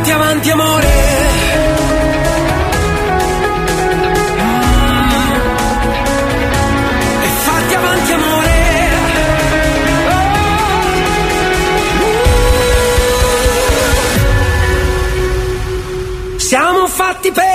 Fatti avanti amore. E fatti avanti amore. Siamo fatti per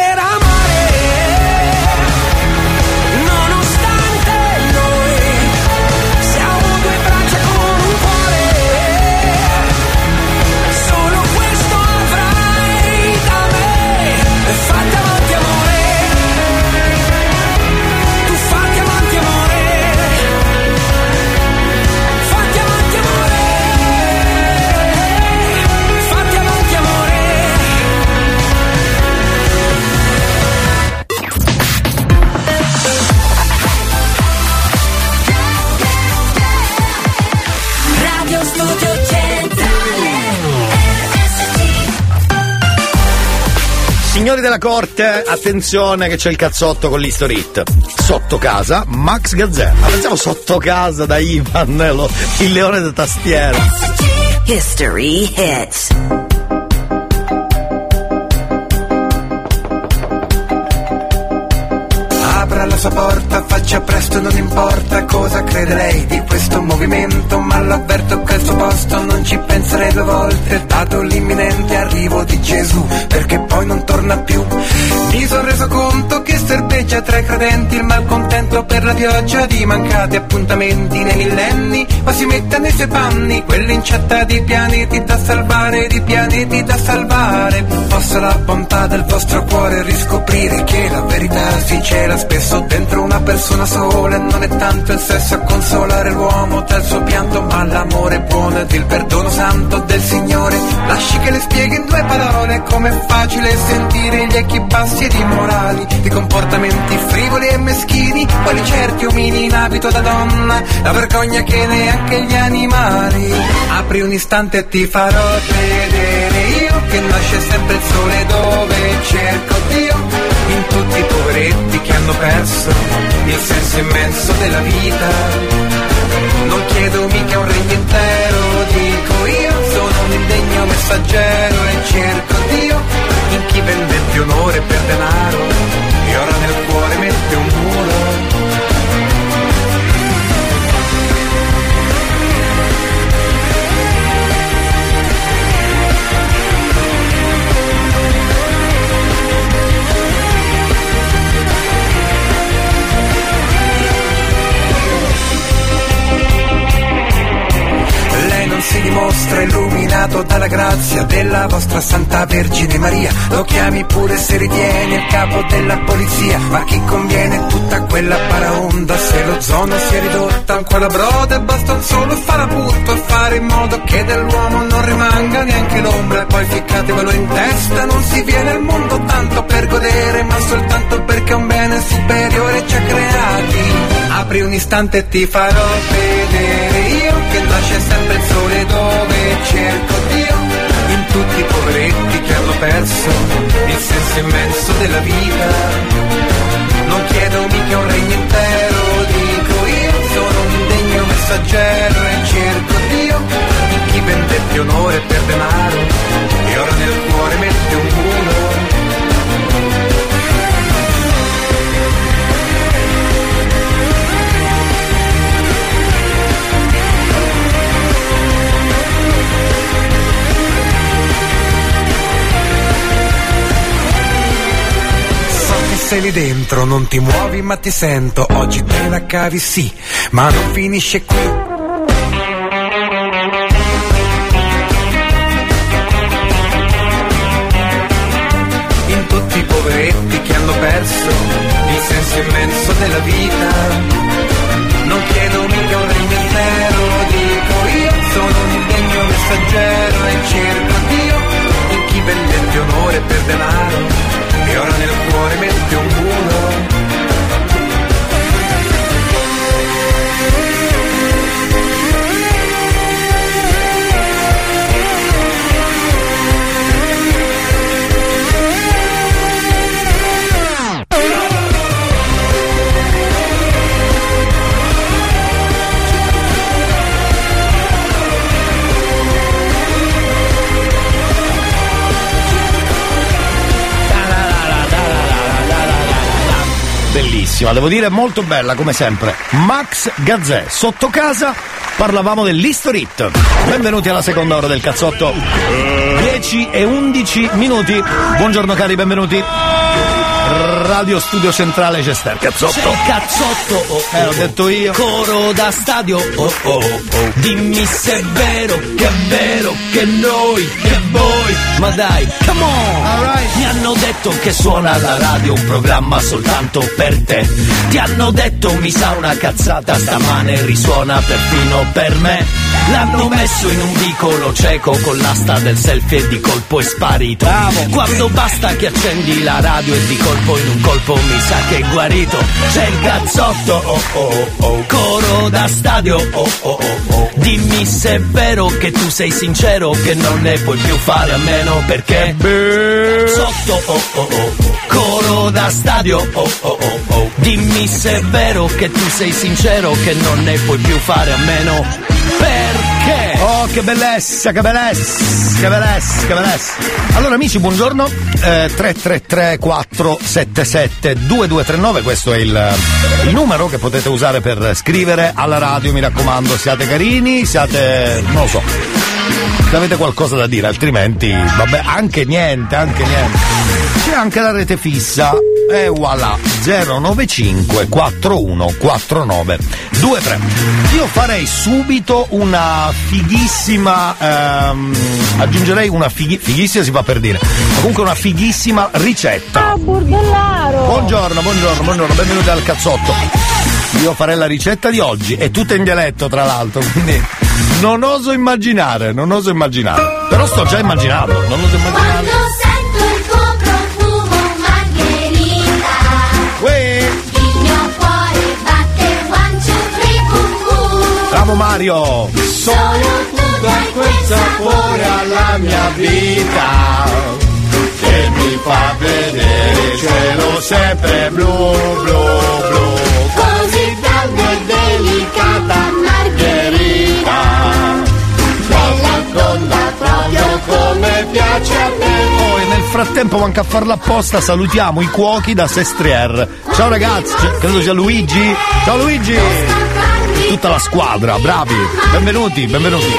Signori della corte, attenzione che c'è il cazzotto con l'Historit. Sotto casa, Max Gazzè. Ma pensiamo sotto casa da Ivan, lo- il leone da tastiera. History Hits. Faccia presto, non importa cosa crede lei di questo movimento, ma l'avverto che al suo posto non ci penserei due volte, dato l'imminente arrivo di Gesù, perché poi non torna più. Mi sono reso conto che serpeggia tra i credenti il malcontento per la pioggia di mancati appuntamenti nei millenni, ma si mette nei suoi panni, quell'incetta di pianeti da salvare, di pianeti da salvare. Possa la bontà del vostro cuore riscoprire che la verità si cela spesso dentro una persona sola e non è tanto il sesso a consolare l'uomo dal suo pianto, ma l'amore buono ed il perdono santo del Signore. Lasci che le spieghi in due parole com'è facile sentire gli echi bassi ed immorali di comportamenti frivoli e meschini, quali certi omini in abito da donna, la vergogna che neanche gli animali. Apri un istante e ti farò vedere io che nasce sempre il sole dove cerco Dio in tutti i poveretti che hanno perso il senso immenso della vita. Non chiedo mica un regno intero, dico io, sono un indegno messaggero e cerco Dio in chi vendette onore per denaro e ora nel cuore mette un muro. Non si dimostra illuminato dalla grazia della vostra Santa Vergine Maria. Lo chiami pure se ritiene il capo della polizia. Ma chi conviene tutta quella paraonda se lo zono si è ridotta ancora broda e basta un solo farabutto a fare in modo che dell'uomo non rimanga neanche l'ombra. E poi ficcatevelo in testa, non si viene al mondo tanto per godere, ma soltanto perché un bene superiore ci ha creati. Apri un istante e ti farò vedere che nasce sempre il sole dove cerco Dio in tutti i poveretti che hanno perso il senso immenso della vita. Non chiedo mica un regno intero, dico io, sono un indegno messaggero e cerco Dio in chi vendette onore per denaro e ora nel cuore mette un muro. Sei lì dentro, non ti muovi ma ti sento, oggi te la cavi sì, ma non finisce qui. In tutti i poveretti che hanno perso il senso immenso della vita. Non chiedo mica un regno intero, dico io, sono un indegno messaggero e cerco Dio Bellissima, devo dire molto bella come sempre. Max Gazzè, sotto casa parlavamo dell'History Hit. Benvenuti alla seconda ora del cazzotto. 10 e 11 minuti. Buongiorno cari, benvenuti. Radio Studio Centrale Cester. Cazzotto. C'è cazzotto, oh, Eh, ho detto io. Coro da stadio, oh oh oh. Dimmi se è vero, che è vero, che noi, che voi. Ma dai, come on! Mi hanno detto che suona la radio un programma soltanto per te. Ti hanno detto mi sa una cazzata, stamane risuona perfino per me. L'hanno messo in un vicolo cieco con l'asta del selfie e di colpo è sparito. Quando basta che accendi la radio e di colpo in un colpo mi sa che è guarito. C'è il cazzotto, oh oh oh, coro da stadio, oh oh oh oh. Dimmi se è vero che tu sei sincero, che non ne puoi più fare a meno perché. Cazzotto, oh oh oh, coro da stadio, oh oh oh oh. Dimmi se è vero che tu sei sincero, che non ne puoi più fare a meno. Oh, che bellezza, che bellezza, che bellezza, che bellezza. Allora amici, buongiorno. Eh, 333 477 2239, questo è il, il numero che potete usare per scrivere alla radio, mi raccomando, siate carini, siate. non lo so. Se avete qualcosa da dire, altrimenti, vabbè, anche niente, anche niente. C'è anche la rete fissa. E voilà, 095 4149 23. Io farei subito una fighissima, ehm, aggiungerei una fighi, fighissima si fa per dire, comunque una fighissima ricetta. Ah, burdellaro! Buongiorno, buongiorno, buongiorno, benvenuti al cazzotto. Io farei la ricetta di oggi, è tutta in dialetto tra l'altro, quindi non oso immaginare, non oso immaginare. Però sto già immaginando, non oso immaginare. Bravo Mario! Sono tu dai quel sapore alla mia vita che mi fa vedere il cielo sempre blu, blu, blu. Così calda e delicata Margherita Bella tonda proprio come piace a me Poi nel frattempo manca a farla apposta, salutiamo i cuochi da Sestrier. Ciao ragazzi, credo sia Luigi. Ciao Luigi! Tutta la squadra, bravi, benvenuti, benvenuti.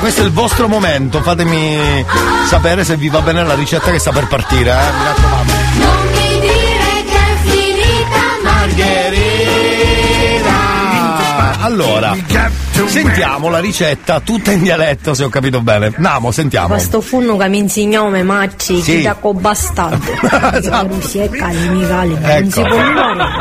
Questo è il vostro momento, fatemi sapere se vi va bene la ricetta che sta per partire, eh? Mi raccomando. Allora, sentiamo la ricetta tutta in dialetto, se ho capito bene. Namo, sentiamo. Questo funno che mi insegnò me macci, Sì. chi da co bastardo. Si Ecco.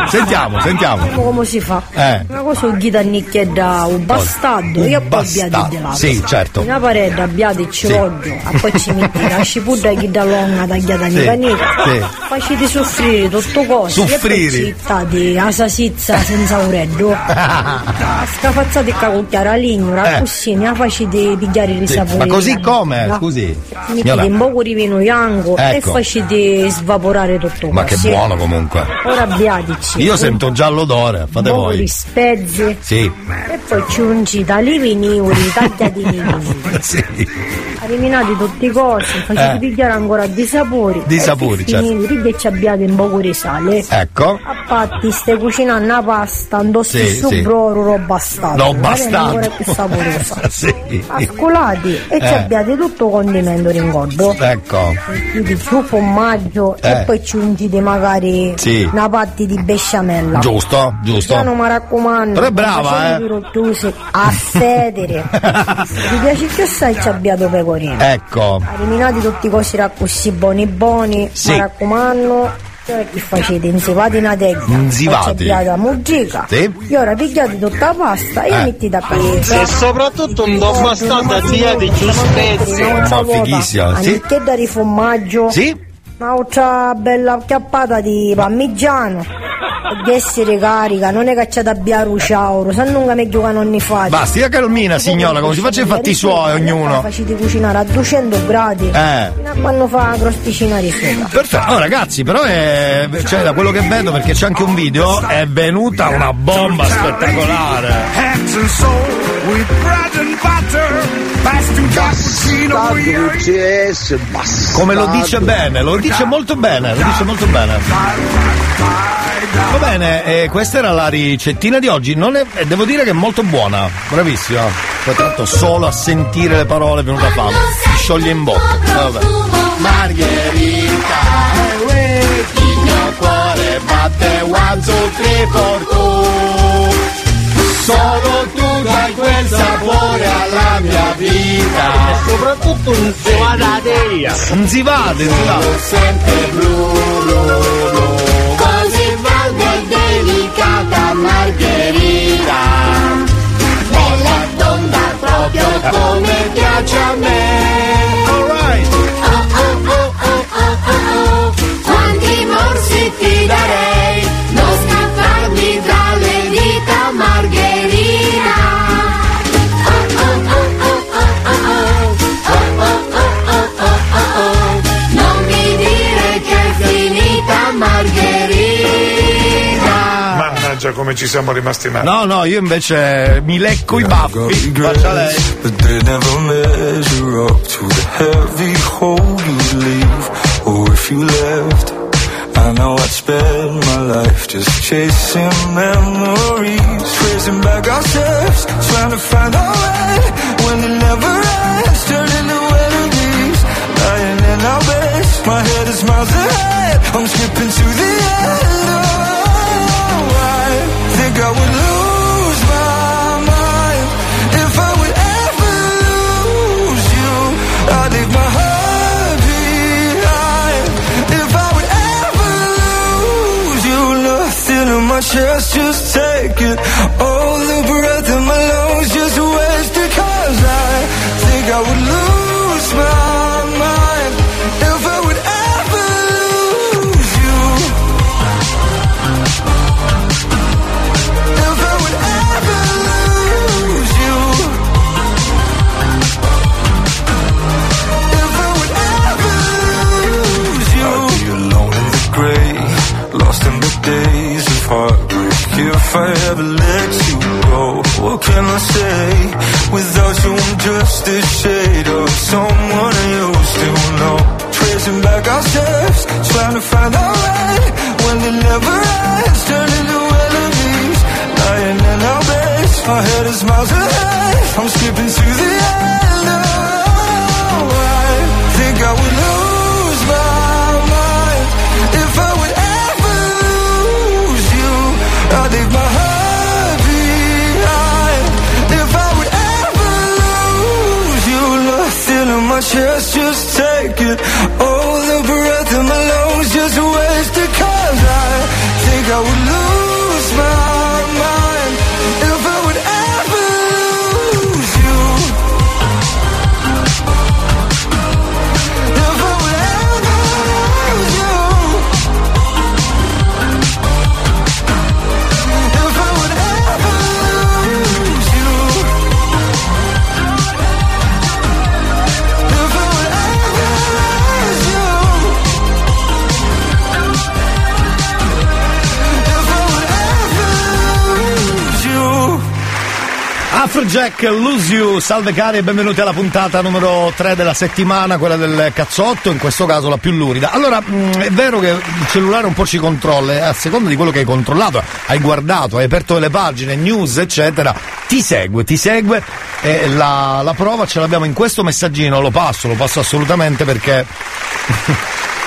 Sentiamo, sentiamo. Come come si fa? Eh. Una cosa un ghita da un bastardo, Un io poi abbiate di lato. Sì, certo. Una parete abbiate il ciroggio, a poi ci metti *laughs* la scipudda che da longa tagliata Sì, di canetta. sì. Facete soffrire tutto coso. Soffrire. E poi cittati a sasizza senza *laughs* Scafazzate cacucchiare a ligno, Eh. così ne facete pigliare i Sì, sapori. Ma così come? Scusi. Mettete Signora. un po' di vino bianco Ecco. e facete svaporare tutto Ma che così. buono comunque. Ora abbiatici. Io sento già l'odore, fate po' di voi. spezie Sì. e poi ci ungite alivi niuri, tagliati niuri. *laughs* sì. Eliminati tutti i cosi, facete Eh. pigliare ancora di sapori. Di e sapori, certo. finite, che ci abbiate un po' di sale. Ecco. A patti stai cucinando una pasta, andò Sì, su sì. broro roba stata. L'ho bastato. più *laughs* saporosa. sì. Ascolati e ci Eh. abbiate tutto condimento ringordo. Ecco. Quindi più formaggio Eh. e poi ci ungite magari Sì. una patti di besciamella. Giusto, giusto. Piano mi raccomando. Però è brava, eh. rottusi a sedere. *laughs* Se vi piace più sai ci abbiate pecorino. Ecco. Eliminati tutti i cosi raccussi buoni buoni, Sì. mi raccomando. Che facete? Inzivate una teglia, abbiate la muggica, Sì. e ora pigliate tutta la pasta e Eh. mettete a pezza. E soprattutto un do bastardo a dia di giù spezzi. Ma fighissima, sì. nicchietta di formaggio. Sì. Un'altra bella acchiappata di parmigiano. Di essere carica, non è cacciata a biaru ciauro, se non meglio che non ne fate. Basta, sia calmina signora, come si faccia i fatti suoi ognuno. Facete cucinare a 200 gradi. Eh. Fino a quando fa la crosticina di sopra. Perfetto, oh, ragazzi, però è, cioè, da quello che vedo, perché c'è anche un video, è venuta una bomba spettacolare. Hands and soul with bread and butter. Past and cappuccino. Come lo dice bene, lo dice molto bene, lo dice molto bene. Va bene, eh, questa era la ricettina di oggi, è- eh, devo dire che è molto buona, bravissima. Poi l'altro solo a sentire le parole è venuta fame, si scioglie in bocca. Vabbè. Margherita, il mio cuore batte one, two, three, four, two. Solo tu dai quel sapore alla mia vita. Soprattutto un zivadateia. Non si vade, non si sempre blu, blu, blu. Così valda e delicata Margherita. Bella tonda proprio come piace a me. Alright. Oh, oh, oh, oh, oh, oh, oh. Quanti morsi ti darei, non scapparmi dalle dita Margherita. Mannaggia come ci siamo rimasti male. No, no, io invece mi lecco i baffi. Faccia lei. But they never measure up to the heavy hole you leave. Or if you left, I know I'd spend my life just chasing memories. Tracing back our steps, trying to find our way. When it never ends, turning to enemies. Lying in our beds, my head is miles ahead. I'm skipping to the end. Oh, I think I would lose my mind if I would ever lose you. I'd leave my heart behind if I would ever lose you. Nothing in my chest, just take it. All the breath in my lungs, just waste it. Cause I think I would lose my mind if I ever let you go. What can I say? Without you, I'm just a shade of someone you still know. Tracing back our steps, trying to find our way. When it never ends, turning to enemies. Lying in our beds, our head is miles ahead. I'm skipping to the end. Oh, I think I would lose just take it. All the breath in my lungs, just waste it. Cause I think I would lose Afrojack Lose You, salve cari e benvenuti alla puntata numero 3 della settimana, quella del cazzotto, in questo caso la più lurida. Allora, mh, è vero che il cellulare un po' ci controlla, e a seconda di quello che hai controllato, hai guardato, hai aperto le pagine, news, eccetera, ti segue, ti segue e la, la prova ce l'abbiamo in questo messaggino, lo passo, lo passo assolutamente perché... *laughs*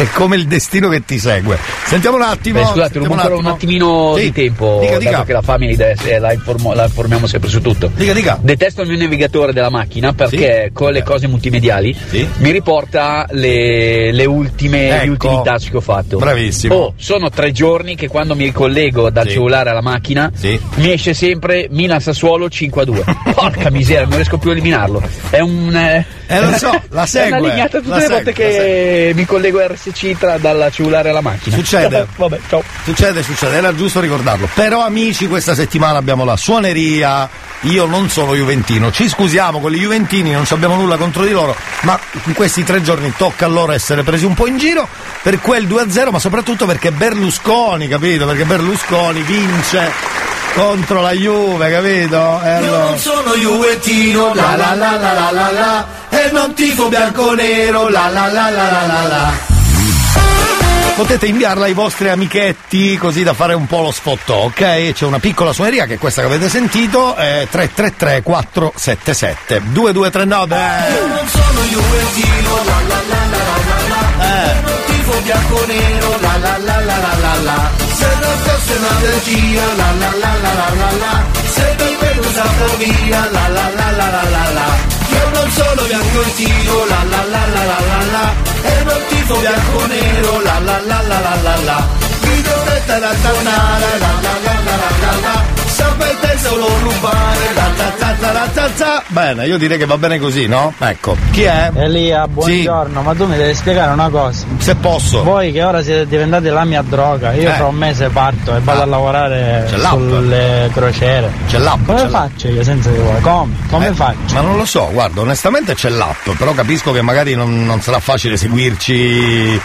È come il destino che ti segue. Sentiamo un attimo. Beh, scusate, rubo ancora un attimino Sì. di tempo, Dica, dato dica. che la family eh, la, informo- la informiamo sempre su tutto. Dica, dica. Detesto il mio navigatore della macchina perché con le cose multimediali mi riporta le, le ultime, Ecco. gli ultimi touch che ho fatto. Bravissimo. Oh, sono tre giorni che quando mi ricollego dal cellulare alla macchina mi esce sempre Milan Sassuolo 5 a 2. *laughs* Porca miseria, non riesco più a eliminarlo. È un. Eh, Eh, lo so, *laughs* la È segue, una lignata tutte la le segue, volte che mi collego RSC tra, dalla cellulare alla macchina. Succede. Vabbè, ciao. Succede, succede, era giusto ricordarlo. Però amici, questa settimana abbiamo la suoneria. Io non sono juventino, ci scusiamo con gli juventini, non ci abbiamo nulla contro di loro, ma in questi tre giorni tocca a loro essere presi un po' in giro per quel 2-0, ma soprattutto perché Berlusconi, capito? Perché Berlusconi vince contro la Juve, capito? E Io non sono juventino, la la la la la la la, e non tifo bianco-nero, la la la la la la la. Potete inviarla ai vostri amichetti così da fare un po' lo sfotto, ok? C'è una piccola suoneria che è questa che avete sentito, è 333 477 2239. Io non sono juventino, la la la la la la la, e non tifo bianco-nero, la la la la la la la. Se non fosse un'allergia, la la la la la la la, se mi venuta via, la la la la la la la. Non sono bianco-nero, la la la la la la la, e non tifo bianco-nero, la la la la la la la. Mi dovete tornare, la la la la la, sapete solo rubare, la la la la la la la. Bene, io direi che va bene così, no? Ecco, chi è? Elia, buongiorno, ma tu mi devi spiegare una cosa. Se posso. Voi che ora siete diventati la mia droga, io Eh. fra un mese parto e vado Ah. a lavorare l'app. sulle crociere. C'è l'app. Come c'è l'app. faccio io senza di voi? Come? Come Eh, faccio? Ma non lo so, guarda, onestamente c'è l'app, però capisco che magari non, non sarà facile seguirci.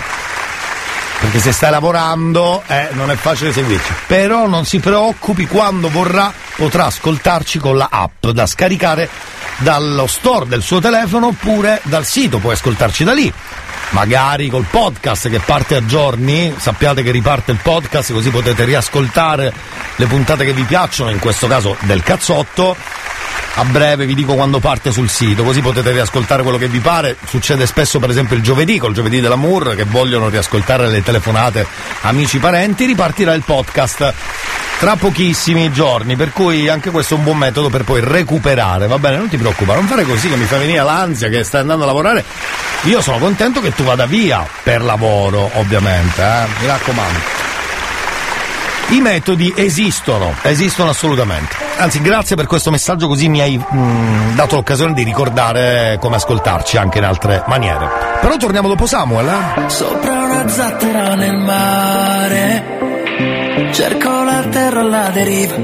Perché se stai lavorando eh, non è facile seguirci. Però non si preoccupi, quando vorrà potrà ascoltarci con la app da scaricare dallo store del suo telefono oppure dal sito, puoi ascoltarci da lì. Magari col podcast che parte a giorni, sappiate che riparte il podcast così potete riascoltare le puntate che vi piacciono, in questo caso del cazzotto. A breve vi dico quando parte sul sito, così potete riascoltare quello che vi pare. Succede spesso, per esempio, il giovedì, col giovedì dell'amour, che vogliono riascoltare le telefonate amici parenti, ripartirà il podcast tra pochissimi giorni, per cui anche questo è un buon metodo per poi recuperare, va bene? Non ti preoccupare, non fare così che mi fa venire l'ansia che stai andando a lavorare. Io sono contento che tu vada via per lavoro, ovviamente, eh? mi raccomando. I metodi esistono, esistono assolutamente. Anzi, grazie per questo messaggio, così mi hai mm, dato l'occasione di ricordare come ascoltarci anche in altre maniere. Però torniamo dopo Samuel, eh? Sopra una zattera nel mare Cerco la terra alla deriva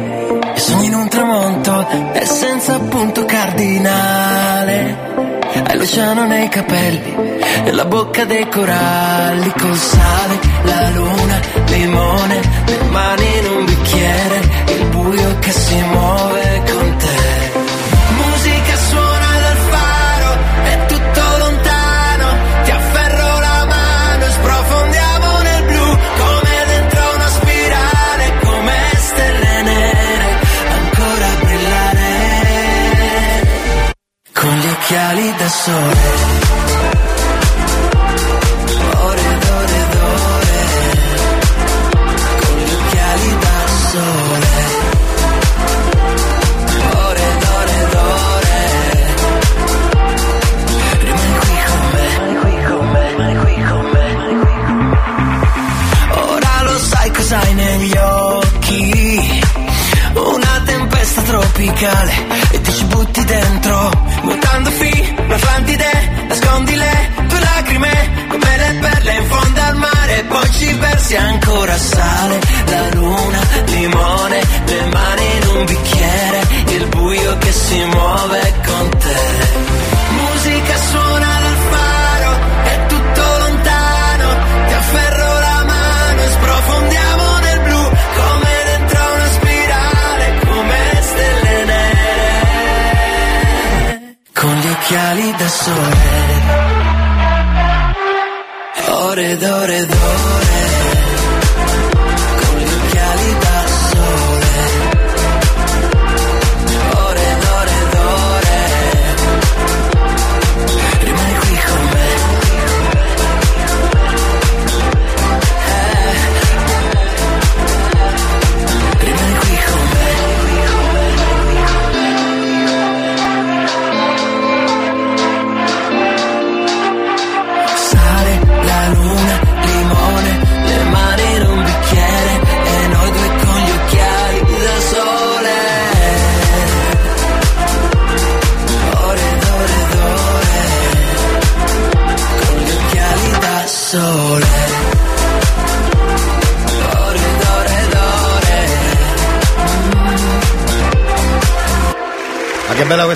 E sogno in un tramonto E senza punto cardinale l'oceano nei capelli E la bocca dei coralli Col sale, la luna, limone Le mani in un bicchiere che si muove occhiali da sole.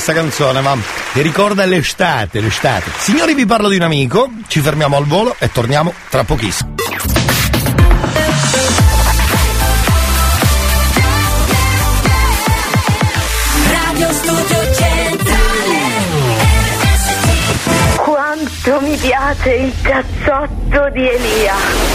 Questa canzone, ma mi ricorda l'estate, l'estate. Signori, vi parlo di un amico, ci fermiamo al volo e torniamo tra pochissimo. Radio Studio Centrale Quanto mi piace il cazzotto di Elia.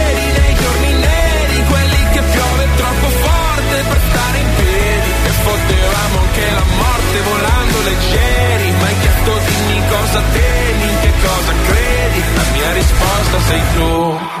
risposta sei tu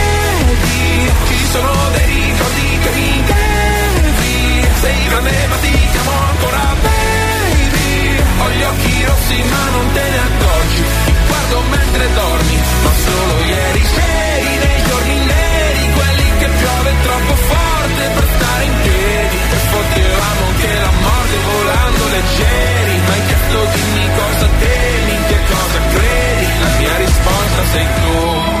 Vedi, ci sono dei ricordi che mi devi Sei grande ma ti chiamo ancora baby Ho gli occhi rossi ma non te ne accorgi Ti guardo mentre dormi Ma solo ieri c'eri nei giorni neri Quelli che piove troppo forte per stare in piedi E potevamo anche la morte volando leggeri Ma hai chiesto dimmi cosa temi, che cosa credi? La mia risposta sei tu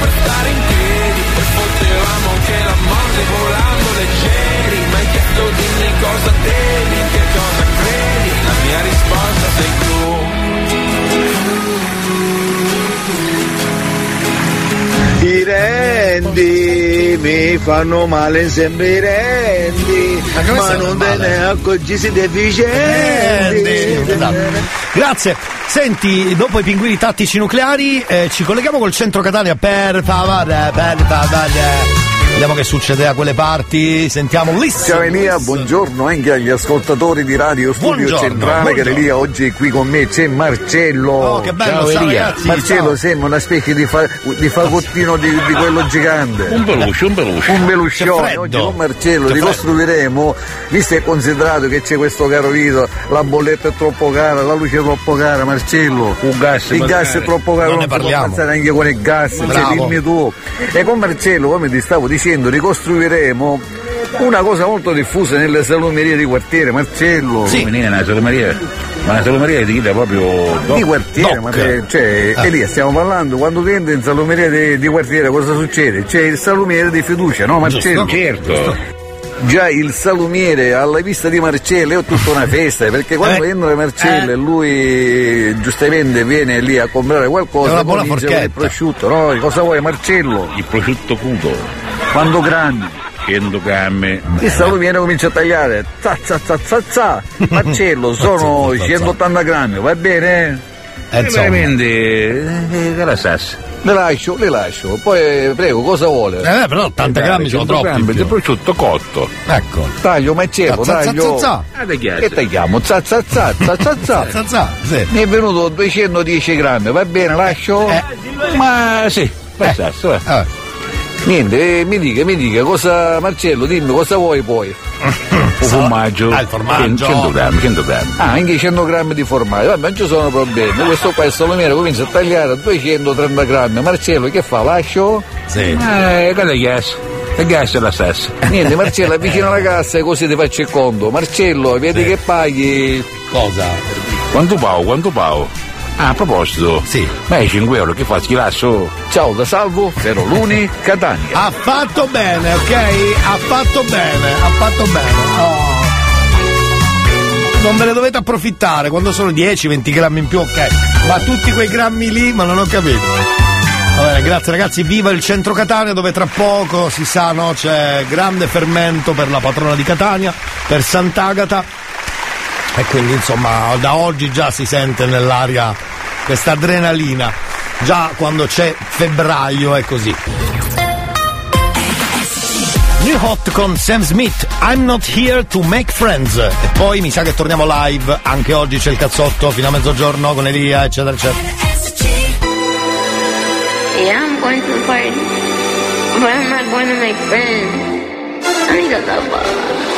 per stare in piedi E potevamo anche la morte volando leggeri Ma hai chiesto dimmi cosa temi, che cosa credi La mia risposta sei tu I rendi mi fanno male sempre i rendi, ma stanno non te ne accorgi deficienti. Esatto. Grazie. Senti, dopo i pinguini tattici nucleari, eh, ci colleghiamo col centro Catania per favore, per favore. Vediamo che succede a quelle parti. Sentiamo Listen. Ciao Elia, buongiorno anche agli ascoltatori di Radio Studio Buongiorno, Centrale che buongiorno. Elia oggi è qui con me, c'è Marcello. Oh, che bello, ciao, ragazzi, Marcello ciao. sembra una specie di, fa- di fagottino di, di quello gigante. Un peluche, un peluche. Un peluscione, oggi con Marcello ricostruiremo, visto e considerato che c'è questo caro video, la bolletta è troppo cara, la luce è troppo cara, Marcello. Un gas, il magari. gas è troppo caro, Non ne non, può parliamo. anche con il gas, cioè, dimmi tu. E con Marcello, come ti stavo dicendo, ricostruiremo una cosa molto diffusa nelle salumerie di quartiere, Marcello. Sì. Menina, una salumeria. Ma una salumeria di chi proprio. Di quartiere, ma che- cioè, Ah. Elia, stiamo parlando, quando tu entri in salumeria di, di quartiere cosa succede? C'è il salumiere di fiducia, no Marcello? Giusto, certo. Già il salumiere alla vista di Marcello è tutta una festa, perché quando Eh. entra Marcello e lui giustamente viene lì a comprare qualcosa, È poi buona dice. "Il prosciutto, no? Cosa vuoi Marcello? Il prosciutto crudo. Quando grandi? 100 grammi. Il salumiere comincia a tagliare, za za za za za. *laughs* Marcello, sono 180 grammi, va bene? Eh, veramente. Eh, che la sassa? Le lascio, le lascio. Poi prego, cosa vuole? Eh, però 80 grammi sono 100 troppi. grammi di prosciutto cotto. Ecco. Taglio Marcello, Za, za, taglio. Ah. Che tagliamo? Za za za, za za za. *laughs* Za, za, sì. Mi è venuto 210 grammi, va bene, lascio? Eh. Ma sì. Ah. Niente, eh, mi dica, mi dica, cosa Marcello, dimmi cosa vuoi poi? *laughs* Un formaggio. Ah, il formaggio. 100 grammi, 100 grammi. Ah, anche 100 grammi di formaggio, vabbè, non ci sono problemi. Questo qua il salumiere comincia a tagliare a 230 grammi. Marcello che fa? Lascio? Sì. Eh, che te gas? Il gas è la stessa. Niente, Marcello, avvicina la cassa e così ti faccio il conto. Marcello, vedi che paghi? Cosa? Quanto pago, quanto pago? Ah, a proposito, Sì. ma i 5 euro che fa schilasso? Ciao da Salvo, Feroluni, *laughs* Catania. Ha fatto bene, ok? Ha fatto bene, ha fatto bene. Oh. Non ve ne dovete approfittare quando sono 10-20 grammi in più, ok? Ma tutti quei grammi lì, ma non ho capito. Va bene, grazie ragazzi, viva il centro Catania dove tra poco si sa, no, c'è grande fermento per la patrona di Catania, per Sant'Agata. E quindi insomma da oggi già si sente nell'aria questa adrenalina. Già quando c'è febbraio è così. New Hot con Sam Smith, I'm not here to make friends. E poi mi sa che torniamo live, anche oggi c'è il cazzotto fino a mezzogiorno con Elia, eccetera, eccetera. Yeah, I'm going to the party, but I'm not going to make friends. I need a lover.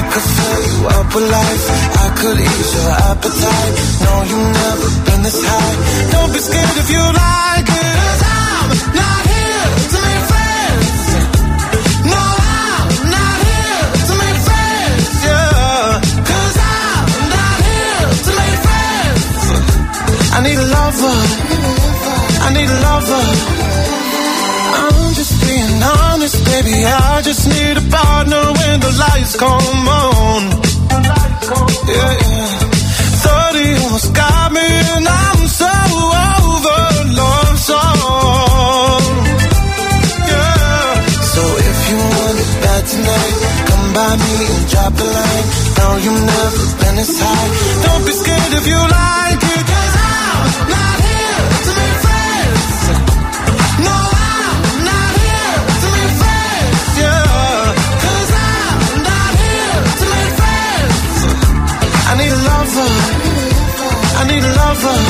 I could fill you up with life. I could ease your appetite. No, you've never been this high. Don't be scared if you like it. Drop the line. No, you've never been this high. Don't be scared if you like cause I'm not here to make friends. No, I'm not here to make friends, yeah. Cause I'm not here to make friends. I need a lover. I need a lover.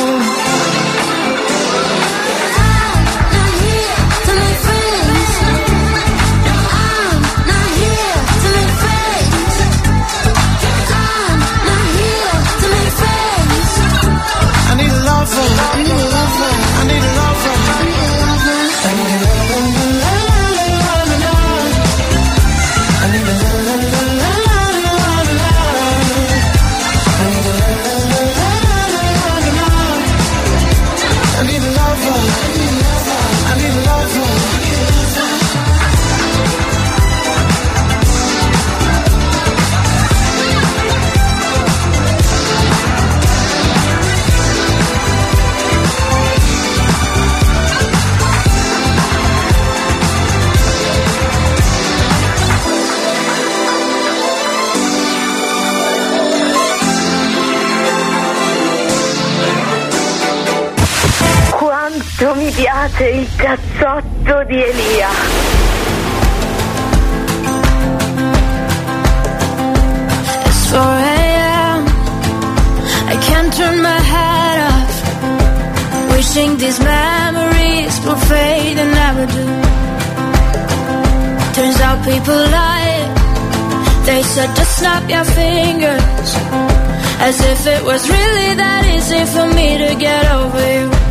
Piace il cazzotto di Elia. It's 4 a.m. I can't turn my head off. Wishing these memories will fade and never do. Turns out people lie. They said just snap your fingers. As if it was really that easy for me to get over you.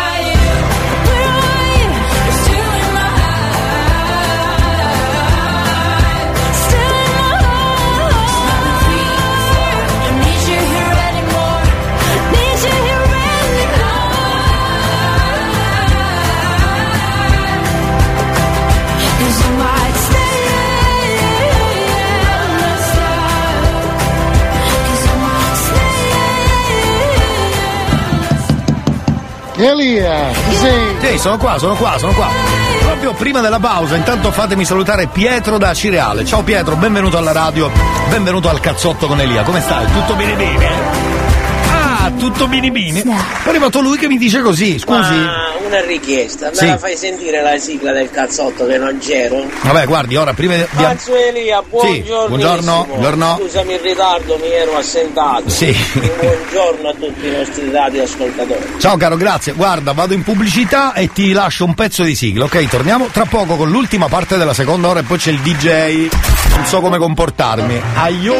Elia, sei? Sì, sono qua, sono qua, sono qua. Proprio prima della pausa, intanto fatemi salutare Pietro da Cireale. Ciao Pietro, benvenuto alla radio, benvenuto al cazzotto con Elia. Come stai? Tutto bene bene? Ah, Ah, tutto bini. Poi è arrivato lui che mi dice così, scusi. Ma una richiesta, me Sì. la fai sentire la sigla del cazzotto che non c'ero? Vabbè, guardi, ora prima di. Cazzo Elia, buongiorno. buongiorno, buongiorno. Scusami il ritardo, mi ero assentato. Sì. Buongiorno a tutti i nostri radioascoltatori. Ciao caro, grazie. Guarda, vado in pubblicità e ti lascio un pezzo di sigla, ok? Torniamo tra poco con l'ultima parte della seconda ora e poi c'è il DJ. Non so come comportarmi. Aiuto!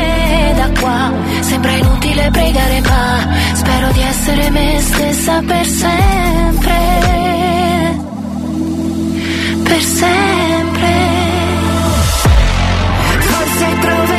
da qua. Sembra inutile pregare, ma spero di essere me stessa per sempre. Per sempre. Forse troverò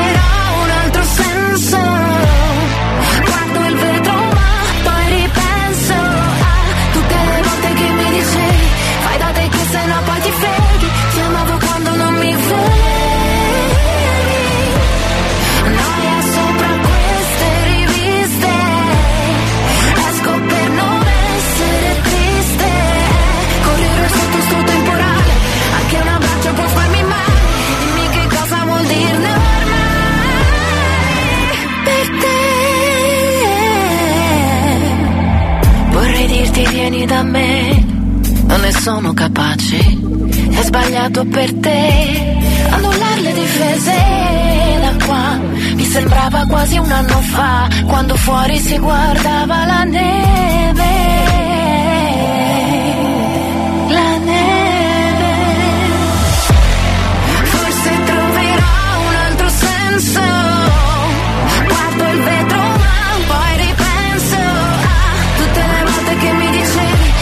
da me, non ne sono capace. È sbagliato per te annullare le difese da qua. Mi sembrava quasi un anno fa, quando fuori si guardava la neve. La neve. Forse troverò un altro senso. Le volte che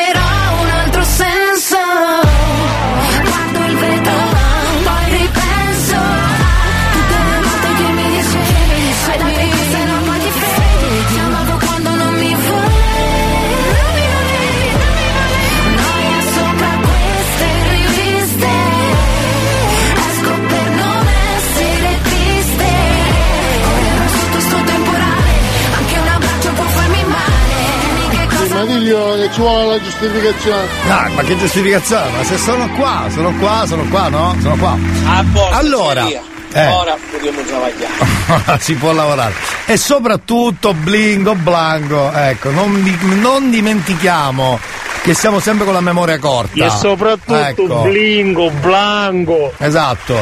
ci vuole la giustificazione. Ah, ma che giustificazione? Ma se sono qua, sono qua, sono qua, no? Sono qua. A posto, Allora, eh. Ora dobbiamo travagliare. *laughs* si può lavorare. E soprattutto blingo blanco, ecco, non, non dimentichiamo che siamo sempre con la memoria corta. E soprattutto Ecco. blingo, blanco. Esatto.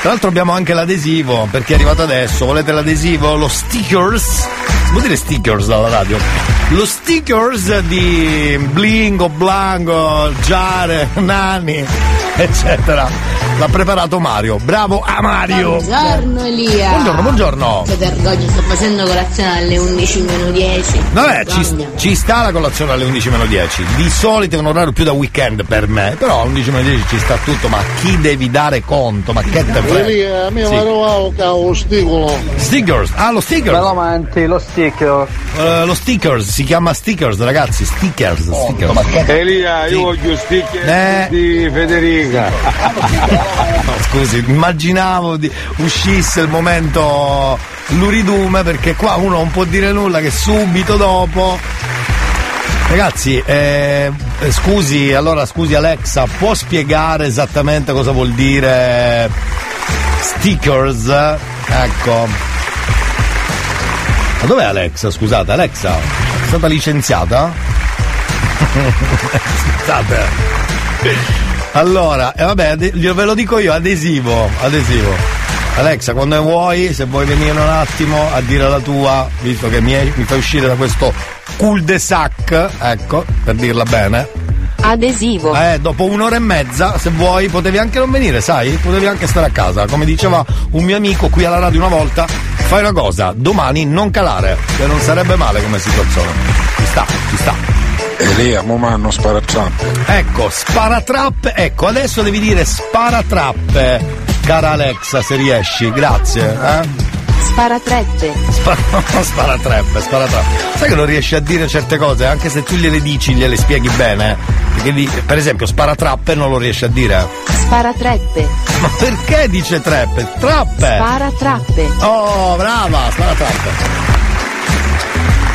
Tra l'altro abbiamo anche l'adesivo, per chi è arrivato adesso, volete l'adesivo? Lo stickers? Può dire stickers dalla radio? Lo stickers di Blingo, Blanco, Giare, Nani, eccetera. L'ha preparato Mario. Bravo a Mario. Buongiorno Elia. Buongiorno, buongiorno. Che vergogna, sto facendo colazione alle 11 meno 10. Vabbè, ci, Vergogna. ci sta la colazione alle 11 meno 10. Di solito è un orario più da weekend per me, però alle 11 meno 10 ci sta tutto, ma chi devi dare conto? Ma che te frega? Elia, mi Sì. ha trovato cavo sticolo. Stickers, ah lo stickers. Belamanti, lo sticker. Eh, lo stickers, si chiama stickers ragazzi, stickers, stickers. Elia, io voglio sticker Eh. di Federica. *laughs* No, scusi, immaginavo di uscisse il momento luridume perché qua uno non può dire nulla che subito dopo. Ragazzi, eh, scusi, allora scusi Alexa, può spiegare esattamente cosa vuol dire stickers? Ecco. Ma dov'è Alexa? Scusate, Alexa? È stata licenziata? *laughs* Scusate. Allora, e vabbè, ade- ve lo dico io, adesivo, adesivo. Alexa, quando vuoi, se vuoi venire un attimo a dire la tua, visto che mi, è- mi fai uscire da questo cul-de-sac, ecco, per dirla bene. Adesivo. Eh, dopo un'ora e mezza, se vuoi, potevi anche non venire, sai? Potevi anche stare a casa. Come diceva un mio amico qui alla radio una volta, fai una cosa, domani non calare, che non sarebbe male come situazione. Ci sta, ci sta. Elia, mo manno sparatrap. Ecco, sparatrap, ecco, adesso devi dire sparatrap, cara Alexa, se riesci, grazie. Eh? Sparatrette. Spara, *laughs* sparatrap, sparatrap. Sai che non riesci a dire certe cose, anche se tu gliele dici, gliele spieghi bene. eh? Perché di- per esempio sparatrappe non lo riesci a dire. Sparatrette. Ma perché dice treppe? Trappe! Sparatrappe. Oh, brava, sparatrappe.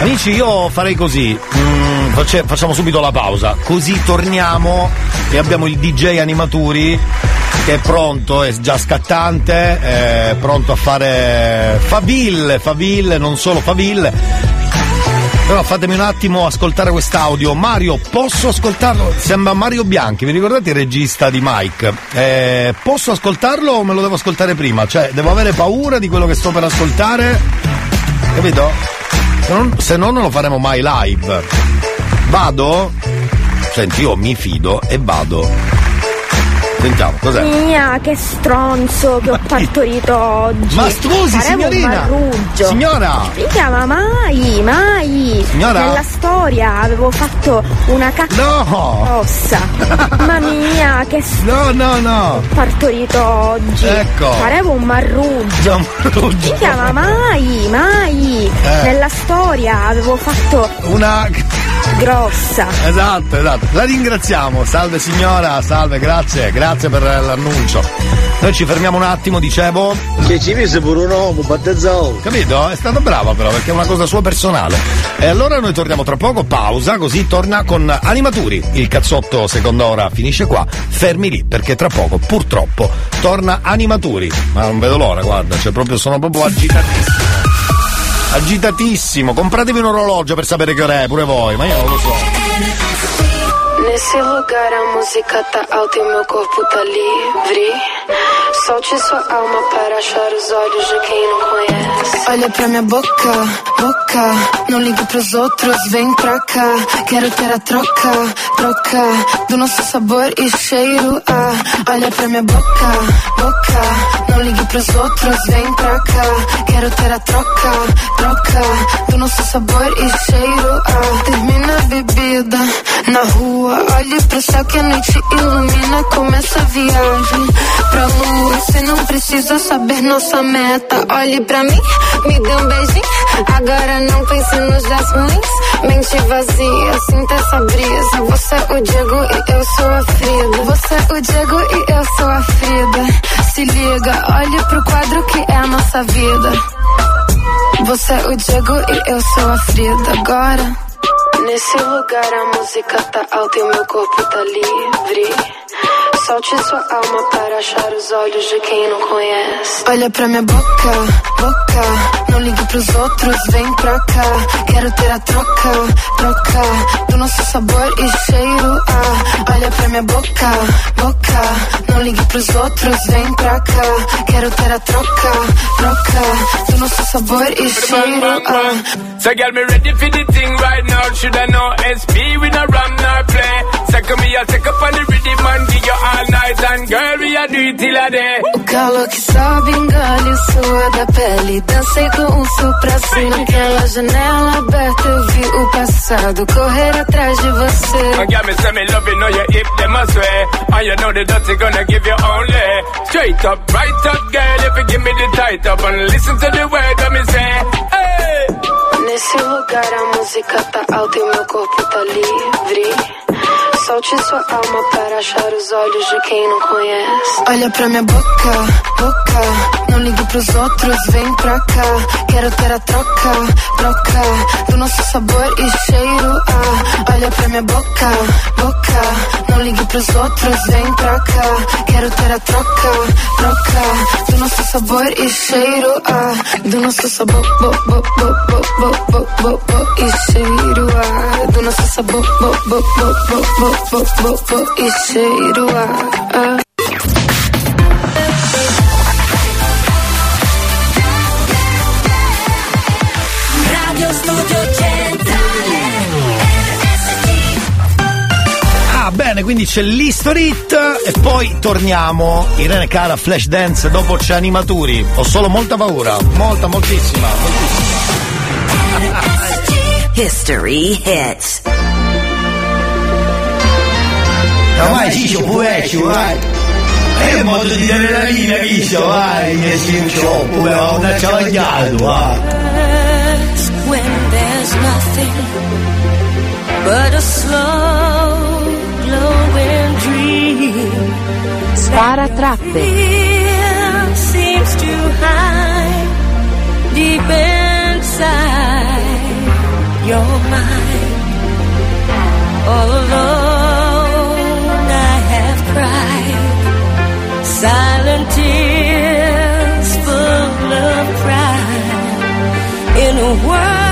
Amici, io farei così. Mm, face- facciamo subito la pausa. Così torniamo e abbiamo il DJ Animaturi che è pronto, è già scattante, è pronto a fare faville, faville, non solo faville. Però fatemi un attimo ascoltare quest'audio. Mario, posso ascoltarlo? Sembra Mario Bianchi, vi ricordate il regista di Mike? Eh, posso ascoltarlo o me lo devo ascoltare prima? Cioè, devo avere paura di quello che sto per ascoltare? Capito? Se non, se no non lo faremo mai live. Vado? Senti, io mi fido e vado. Sentiamo, cos'è? Mia, che stronzo che ho partorito oggi. Ma scusi, signorina! Signora! Mica, ma mai, mai. Signora? Nella storia avevo fatto una cacca No! rossa. *laughs* Mamma mia, che No, no, no! partorito oggi. Ecco. Farevo un marruggio. Un marruggio. Mica, ma mai, mai. Eh. Nella storia avevo fatto Una. grossa. Esatto, esatto. La ringraziamo. Salve signora, salve, grazie, grazie per l'annuncio. Noi ci fermiamo un attimo, dicevo. Che ci mise pure un uomo battezzato. Capito? È stata brava però perché è una cosa sua personale. E allora noi torniamo tra poco, pausa, così torna con Animaturi. Il cazzotto seconda ora finisce qua. Fermi lì perché tra poco, purtroppo, torna Animaturi. Ma non vedo l'ora, guarda, cioè proprio sono proprio agitatissimo. Agitatissimo, compratevi un orologio per sapere che ora è, pure voi, ma io non lo so. Nesse lugar a música tá alta e meu corpo tá livre. Solte sua alma para achar os olhos de quem não conhece. Olha pra minha boca, boca. Não ligue pros outros, vem pra cá. Quero ter a troca, troca. Do nosso sabor e cheiro. Ah, olha pra minha boca, boca. Não ligue pros outros, vem pra cá. Quero ter a troca, troca. Do nosso sabor e cheiro. Ah, termina a bebida na rua. Olhe pro céu que a noite ilumina. Começa a viagem pra lua. Você não precisa saber nossa meta. Olhe pra mim, me dê um beijinho. Agora não pense nos dias ruins. Mente vazia, sinta essa brisa. Você é o Diego e eu sou a Frida. Você é o Diego e eu sou a Frida. Se liga, olhe pro quadro que é a nossa vida. Você é o Diego e eu sou a Frida. Agora. Nesse lugar a música tá alta e meu corpo tá livre. Solte sua alma para achar os olhos de quem não conhece. Olha pra minha boca, boca. Não ligue pros outros, vem pra cá. Quero ter a troca, troca. Do nosso sabor e cheiro. Ah, olha pra minha boca, boca. Não ligue pros outros, vem pra cá. Quero ter a troca, troca. Do nosso sabor e cheiro. Ah. So girl, me ready for the thing right now. Should I know SP? We no run nor play. Second me, I'll take up on the rhythm and give your all night and girl, we a do it till a day. O calor que sobe, engole o suor da pele. Dancei com o sul pra cima. Naquela janela aberta eu vi o passado correr atrás de você. And got me say me love you, know you hip them a swear. And you know the dirty gonna give you only. Straight up, right up, girl, if you give me the tight up and listen to the word that me say. Hey! Nesse lugar a música tá alta e meu corpo tá livre. Solte sua alma para achar os olhos de quem não conhece. Olha pra minha boca, boca. Não ligue pros outros, vem pra cá. Quero ter a troca, troca. Do nosso sabor e cheiro. Ah, olha pra minha boca, boca. Não ligue pros outros, vem pra cá. Quero ter a troca, troca. Do nosso sabor e cheiro. Ah, do nosso sabor, bo, bo, bo, bo, bo, bo, bo, bo, e cheiro. Ah, do nosso sabor, bo, bo, bo, bo, bo, bo, bo, bo, e cheiro. Ah, ah. Radio Studio Centrale Ah, bene, quindi c'è l'History Hit e poi torniamo. Irene Cara, Flash Dance, dopo c'è Animaturi. Ho solo molta paura, molta, moltissima. History hits. Ormai Ciccio pure esci, vai. È il modo di dare la linea, Ciccio, vai, mi si un cioppo, però una ciavagliato, vai. When there's nothing but a slow glowing dream. Spara trappe. Fear seems to hide deep inside your mind. All alone, silent tears full of pride in a world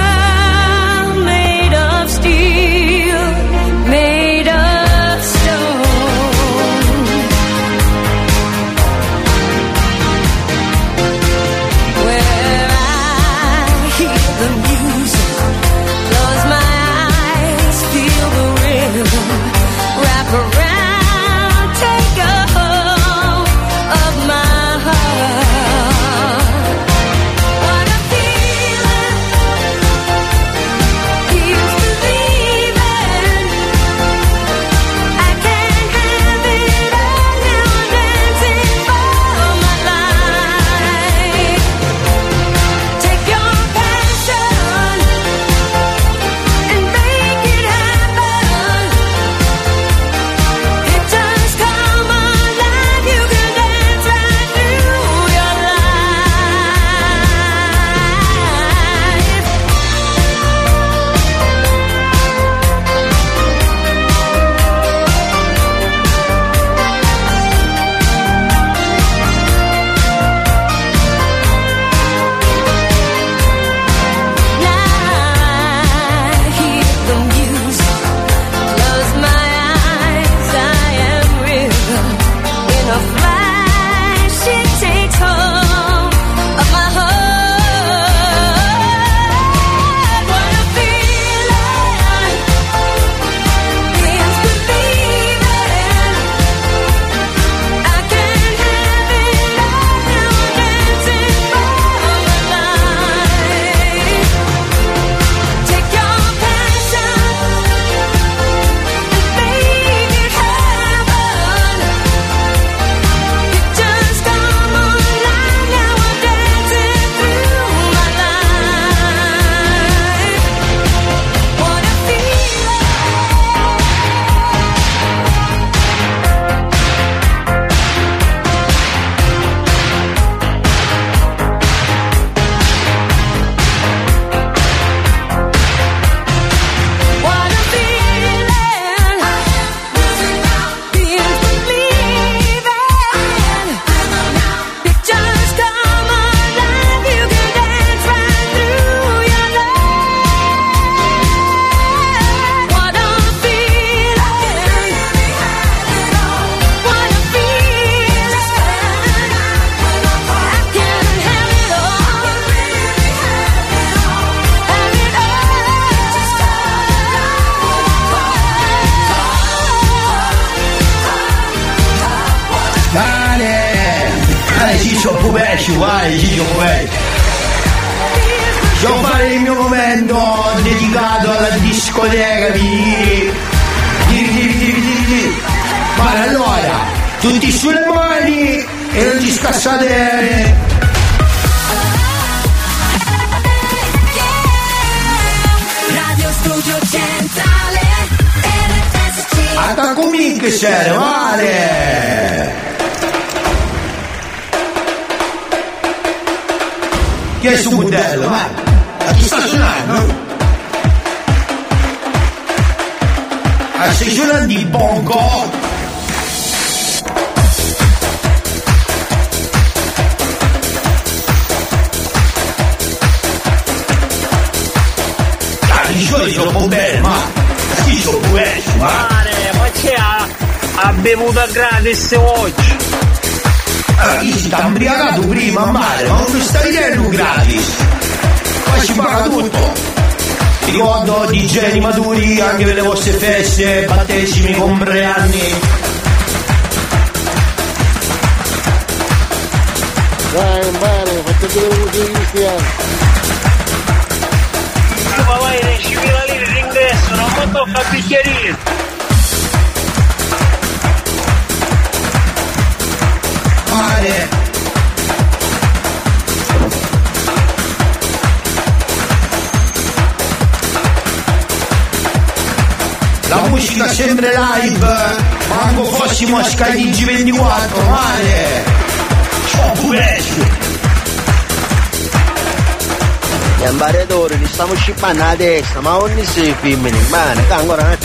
ma ogni sei femmini, mano, che ancora non è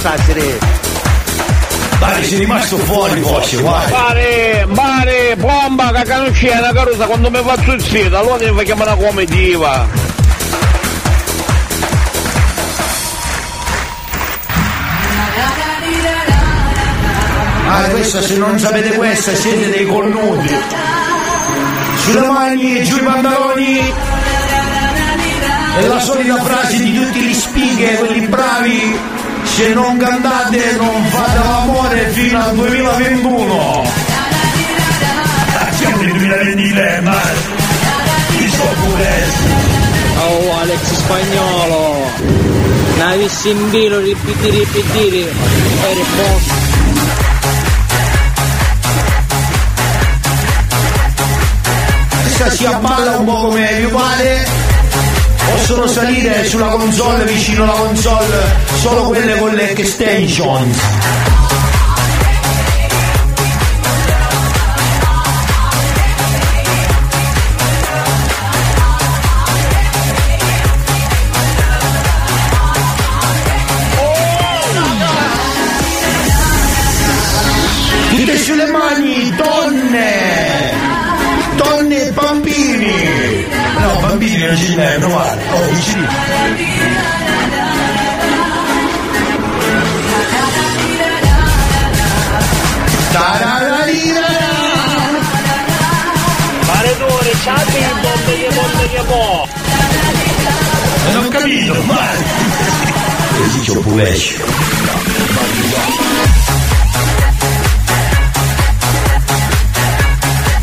Dai, sei rimasto fuori forse, guarda! Mare, mare, bomba, c'è una carusa quando mi faccio il sito, allora mi fa chiamare una comitiva. Ah, questa se non sapete questa siete dei cornuti! Sulle mani e giù i pantaloni! È la solita frase di tutti gli spighe, quelli bravi, se non cantate non fate l'amore fino al 2021! Ah, Siamo nel 2023, ma chi so pure. Oh, Alex Spagnolo, ne avessi in vilo, ripetire, ripetire, eri posto. Questa si abballa un po' come vi pare possono salire sulla console vicino alla console solo quelle con le extensions ci ne male oh vicini Maredore, c'hai il bombe che bombe che può. non ho capito ma Così pure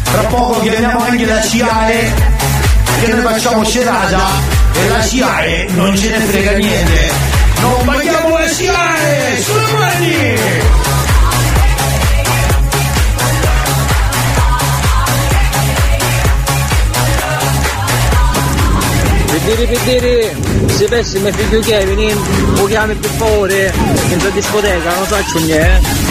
Tra poco chiamiamo anche la SIAE che noi facciamo serata e la SIAE non ce ne frega niente. Non paghiamo la SIAE! Sulle mani! Vedere, vedere, se pensi mio figlio Kevin, lo chiami per favore, in discoteca, non faccio niente.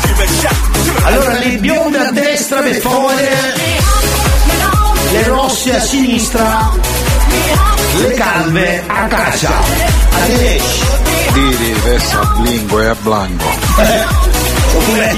Scream and shout. Allora le bionde a destra favore, le rosse a sinistra, le calve a casa. Arrivederci. Diri, Vessa, Blingo e a Blanco. Come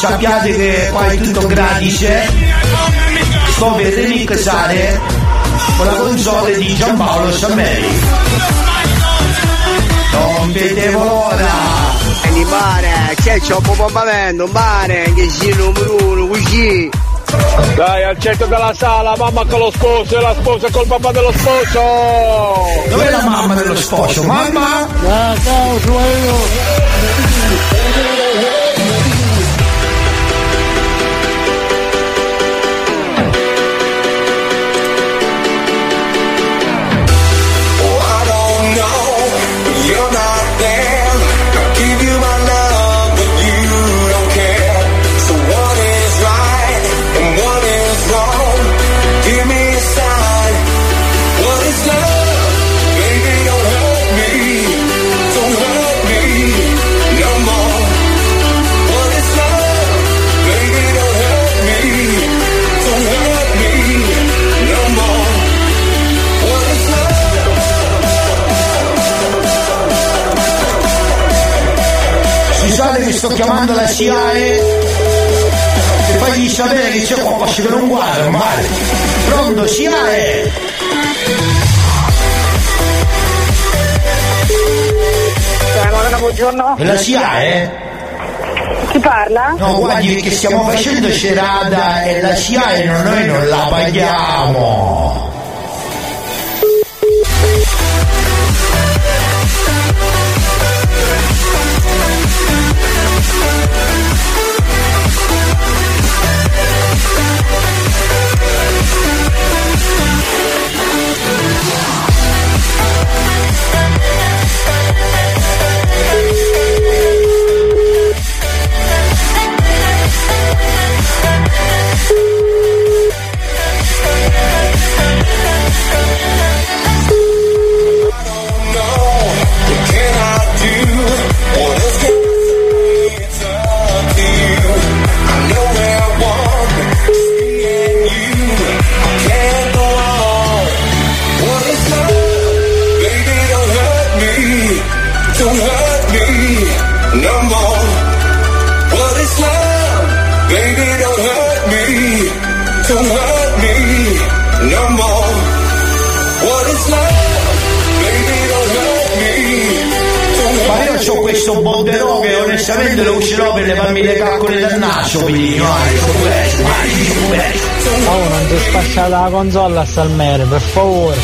sappiate che qua è tutto gratis. Sto per remixare con la console di Giampaolo Sammeri. Non vedevo l'ora. Quindi mare, c'è c'è un po' pompamento, un mare, che si numero uno, così. Dai, al centro della sala, mamma con lo sposo e la sposa col papà dello sposo! Dov'è la mamma dello sposo? Mamma? Ah, ciao, sto chiamando la SIAE e fagli sapere che c'è qualcosa che non guarda male. Pronto SIAE? buongiorno. È la SIAE? Chi parla? No, guardi che stiamo facendo serata e la no- noi non la paghiamo. Onestamente lo userò per levarmi le caccole dal naso, piglino. Oh, non ti spacciata la console a Salmere, per favore.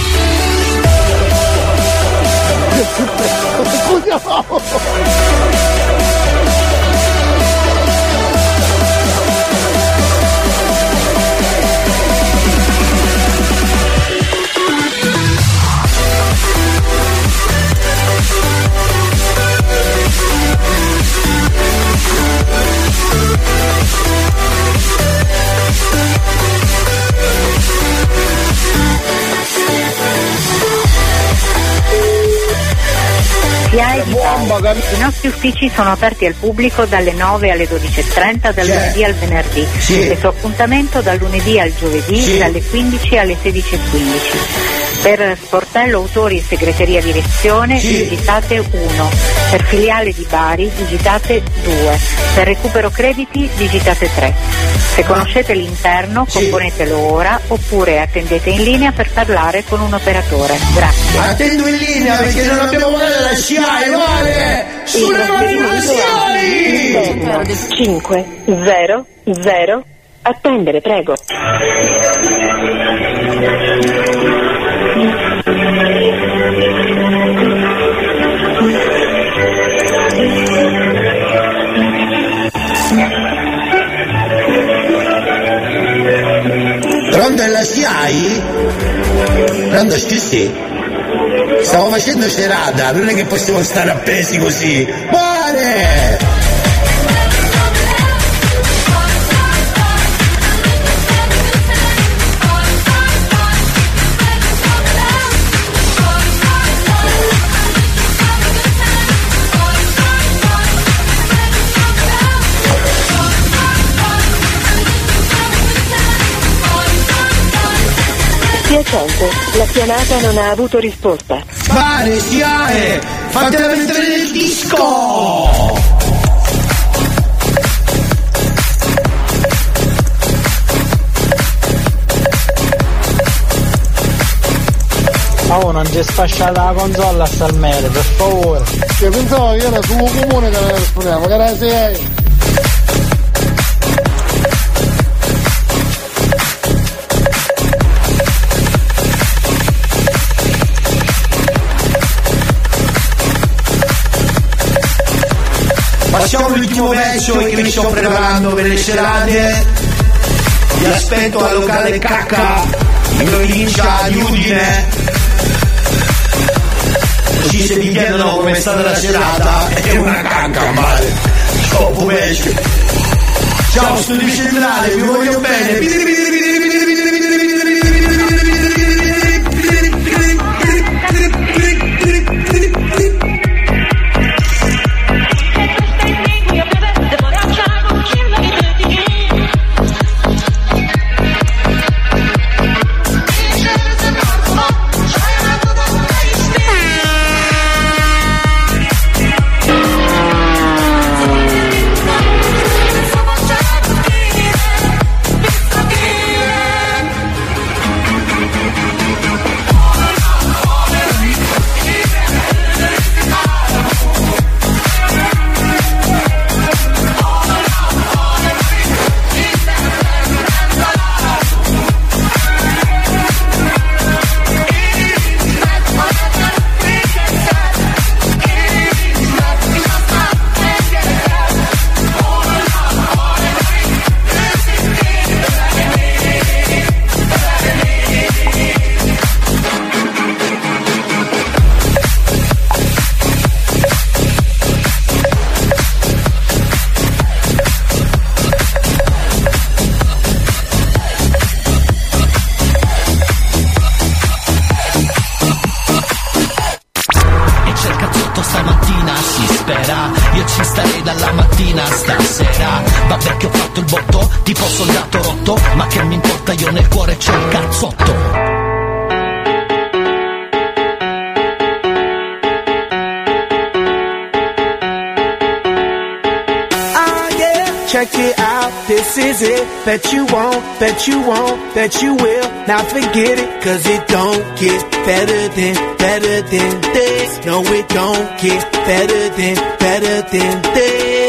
SIAE di Bari. I nostri uffici sono aperti al pubblico dalle 9 alle 12.30 dal Sì. lunedì al venerdì. Sì. Il suo appuntamento dal lunedì al giovedì Sì. dalle 15 alle 16.15. Per sportello autori e segreteria direzione Sì. digitate 1. Per filiale di Bari digitate 2. Per recupero crediti digitate 3. Se conoscete l'interno componetelo ora oppure attendete in linea per parlare con un operatore. Grazie. Attendo in linea perché non abbiamo male la SIAE, vale! Sulle SIAE! 5 0 0 Attendere, prego. Pronto è la SIAI? Pronto sì sì. Stavo facendo serata, non è che possiamo stare appesi così. Buone! Spiacente, la chiamata non ha avuto risposta. Pare, SIAE! Fatela mettere nel disco! Oh, non ti sfasciata la console a Salmere, per favore. Che pensavo che era sul comune che ne rispondiamo, che era sei. Passiamo all'ultimo pezzo che mi sto preparando per le serate. Vi aspetto al locale Cacca in provincia di Udine. Così se vi chiedono come è stata la serata è una cacca male. Troppo pesce. Ciao studio centrale, vi voglio bene. you want, that you will not forget it. Cause it don't get better than, better than this. No, it don't get better than, better than this.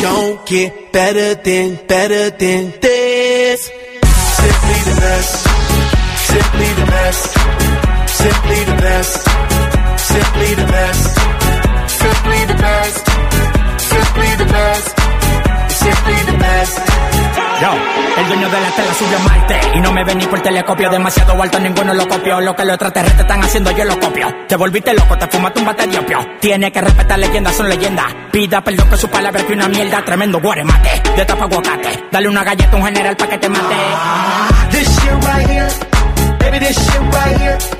Don't get better than, better than this. Simply the best. Simply the best. Simply the best, simply the best, simply the best, simply the best, simply the best. Yo, el dueño de la tela subió a Marte Y no me ven ni por telescopio. Demasiado alto, ninguno lo copió. Lo que los extraterrestres están haciendo, yo lo copio. Te volviste loco, te fumaste un bate de opio. Tiene que respetar leyendas, son leyendas. Pida perdón que su palabra que una mierda Tremendo guaremate, de tapa aguacate. Dale una galleta a un general pa' que te mate. This shit right here, baby, this shit right here.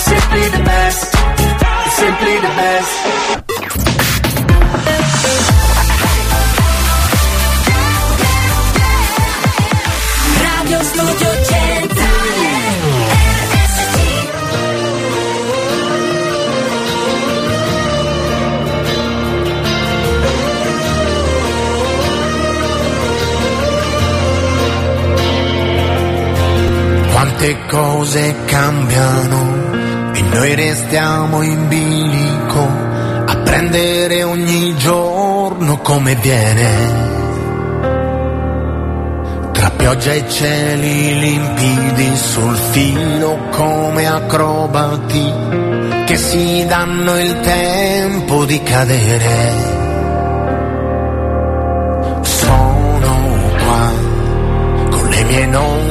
simply the best. Radio Studio Centrale. RSC Quante cose cambiano noi restiamo in bilico a prendere ogni giorno come viene. Tra pioggia e cieli limpidi sul filo come acrobati che si danno il tempo di cadere. Sono qua con le mie novità,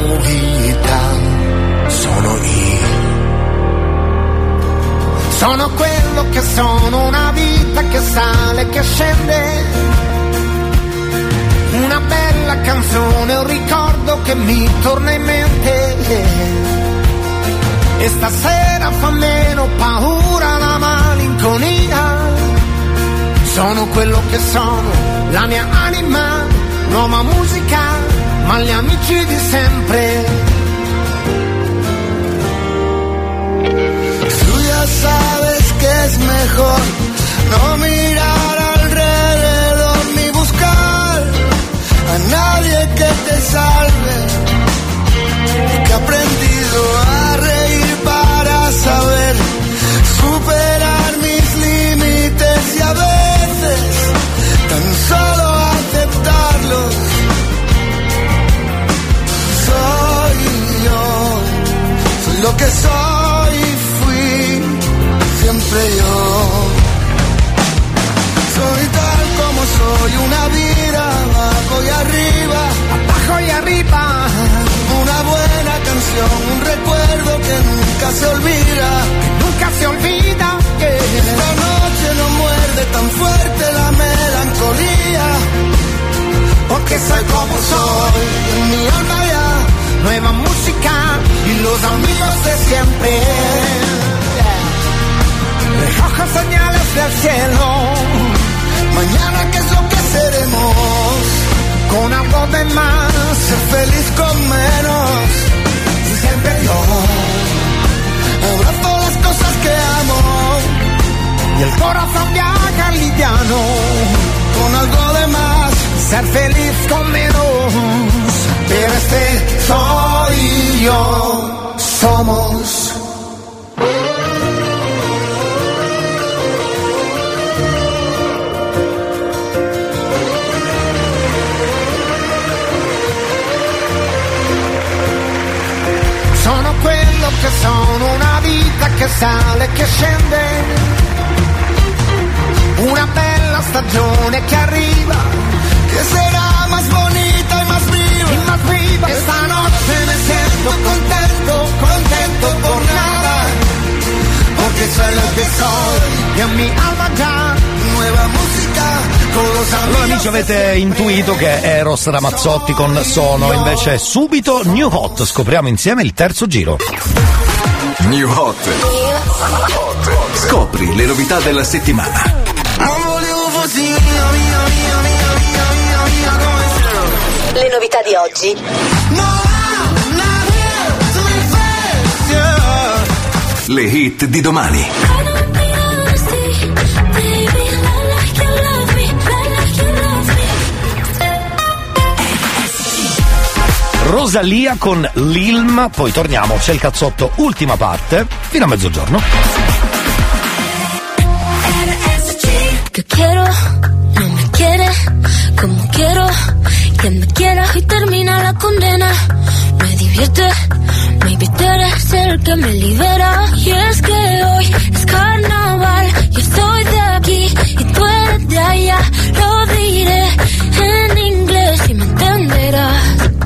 Sono quello che sono, una vita che sale, che scende. Una bella canzone, un ricordo che mi torna in mente. E stasera fa meno paura la malinconia. Sono quello che sono, la mia anima, nuova musica, ma gli amici di sempre. Sabes que es mejor no mirar alrededor ni buscar a nadie que te salve. Que he aprendido a reír para saber superar mis límites y a veces tan solo aceptarlos. Soy yo, soy lo que soy siempre yo. Soy tal como soy, una vida abajo y arriba, abajo y arriba. Una buena canción, un recuerdo que nunca se olvida, que nunca se olvida. Esta noche no muerde tan fuerte la melancolía, porque soy como soy, en mi alma ya, nueva música y los amigos de siempre. Recojo señales del cielo. Mañana, ¿qué es lo que seremos? Con algo de más, ser feliz con menos. Y siempre yo abrazo las cosas que amo. y el corazón viaja liviano con algo de más, ser feliz con menos. Pero este soy yo, somos. Che sono, una vita che sale e che scende. Una bella stagione che arriva, che sarà más bonita y más viva. Y más viva. Esta noche me siento contento, contento por nada. Porque soy lo que soy y en mi alma ya nueva música Allora amici avete intuito che Eros Ramazzotti con Sono, invece subito New Hot, scopriamo insieme il terzo giro. New Hot. Scopri le novità della settimana. Le novità di oggi. Le hit di domani. Rosalia con Lilm, poi torniamo, c'è il cazzotto, ultima parte, fino a mezzogiorno. que quiero, no me quiere como quiero que me quiera y termina la condena. Me divierte, maybe tú eres el que me libera. Y es que hoy es carnaval, yo estoy de aquí y tú de allá. Lo diré en inglés y me entenderás.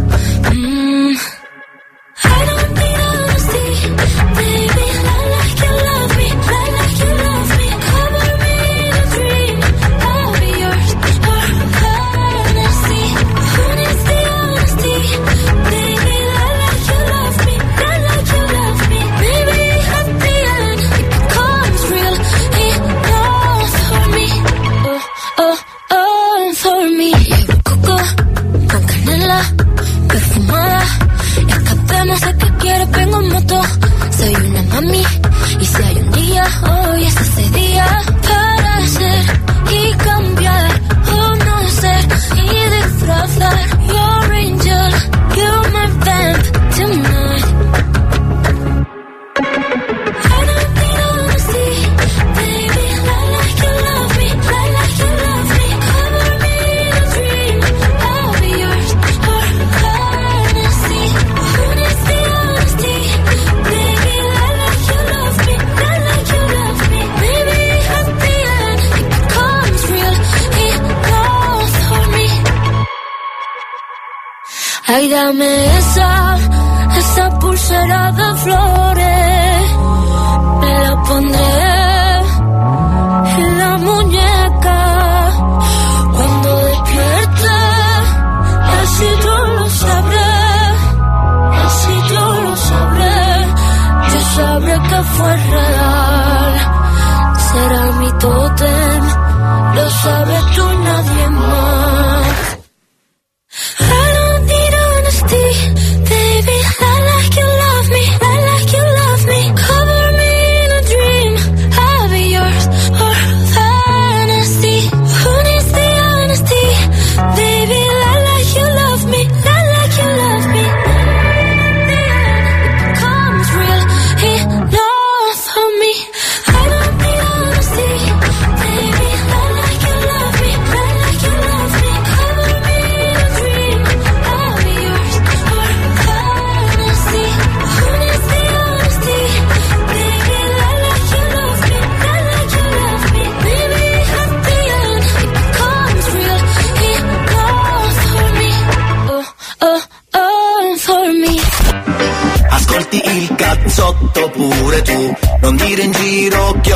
me.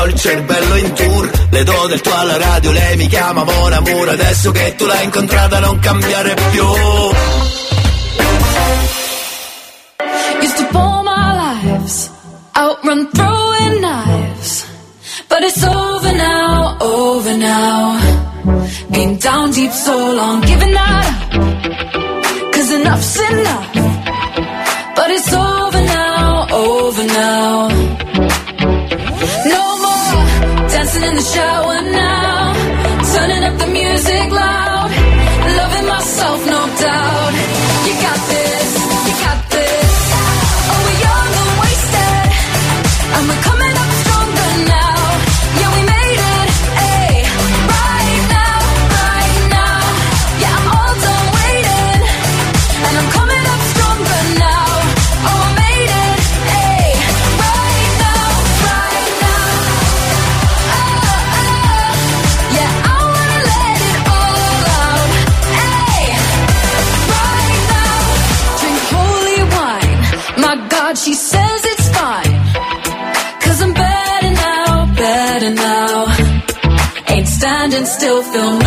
Il cervello in tour Le do del tuo alla radio, lei mi chiama Mon Amour Adesso che tu l'hai incontrata non cambiare più Used to pour my lives out, run throwing knives. But it's over now, over now. Been down deep so long, giving up. Cause enough's enough. But it's over dancing in the shower now, turning up the music loud, feel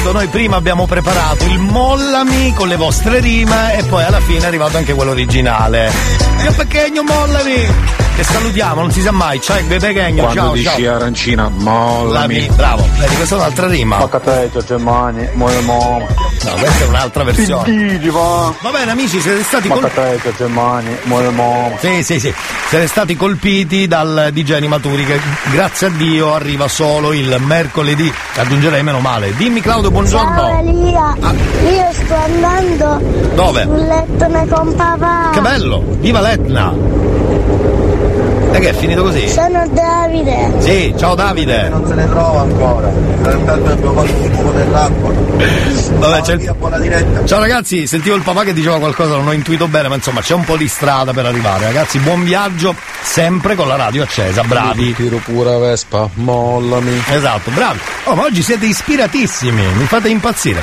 Visto? Noi prima abbiamo preparato il mollami con le vostre rime e poi alla fine è arrivato anche quello originale. Io pequeño mollami! Che salutiamo, non si sa mai. Ciao pequeño, Quando ciao dici ciao. arancina, mollami. Bravo. Vedi, questa è un'altra rima. Ma cateccio, Germani, mo No, questa è un'altra versione. Va. Bene amici, siete stati colpiti. Germani, mo Sì, sì, sì. Siete stati colpiti dal DJ Animaturi che grazie a Dio arriva solo il mercoledì. Aggiungerei meno male. Dimmi Claudio, buongiorno. Ciao Elia, io sto andando Dove? sul lettone con papà. Che bello! Viva l'Etna! E che è finito così? Sono Davide. Sì, ciao Davide! Non se ne trova ancora. Intanto abbiamo fatto il fumo dell'acqua. Vabbè, c'è il- Ciao ragazzi, sentivo il papà che diceva qualcosa, non ho intuito bene, ma insomma c'è un po' di strada per arrivare. Ragazzi, buon viaggio, sempre con la radio accesa, bravi. Tiro pure Vespa, mollami. Esatto, bravi. Oh, ma oggi siete ispiratissimi, mi fate impazzire.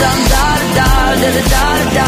dum dum da da da, da da da da.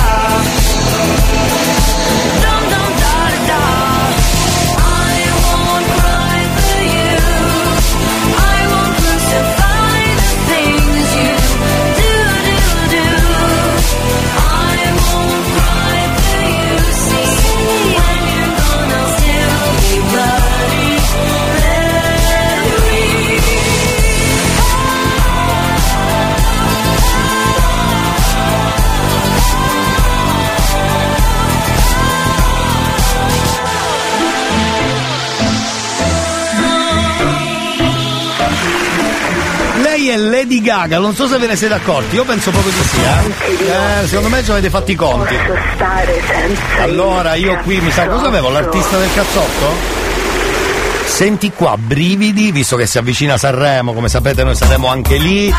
Lady Gaga, non so se ve ne siete accorti, io penso proprio di sì, eh. Eh, secondo me ci avete fatti i conti. Allora, io qui mi sa cosa avevo? L'artista del cazzotto? Senti qua, brividi, visto che si avvicina Sanremo, come sapete noi saremo anche lì.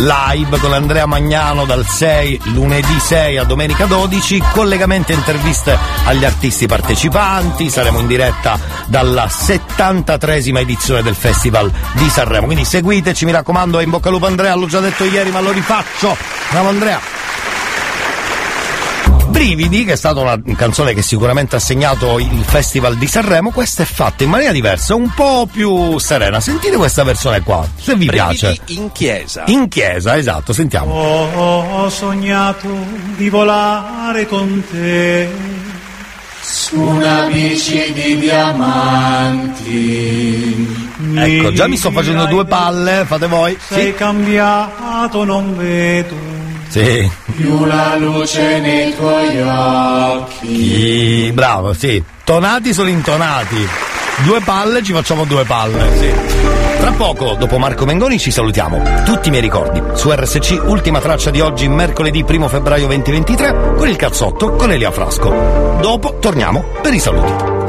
Live con Andrea Magnano dal 6, lunedì 6 a domenica 12, collegamenti e interviste agli artisti partecipanti, saremo in diretta dalla 73esima edizione del Festival di Sanremo. Quindi seguiteci, mi raccomando, e in bocca al lupo Andrea, l'ho già detto ieri ma lo rifaccio. Bravo Andrea. Brividi, che è stata una canzone che sicuramente ha segnato il Festival di Sanremo, questa è fatta in maniera diversa, un po' più serena. Sentite questa versione qua, se vi Brividi piace. in chiesa. In chiesa, esatto, sentiamo. Ho sognato di volare con te su una bici di diamanti. Ecco, già mi sto facendo due palle, fate voi. Sei Sì. cambiato, non vedo Sì. più la luce nei tuoi occhi. Chi- Bravo, sì. Tonati sono intonati. Due palle, ci facciamo due palle, sì. Tra poco, dopo Marco Mengoni, ci salutiamo. Tutti i miei ricordi. Su RSC, ultima traccia di oggi, mercoledì 1 febbraio 2023, con il cazzotto con Elia Frasco. Dopo torniamo per i saluti.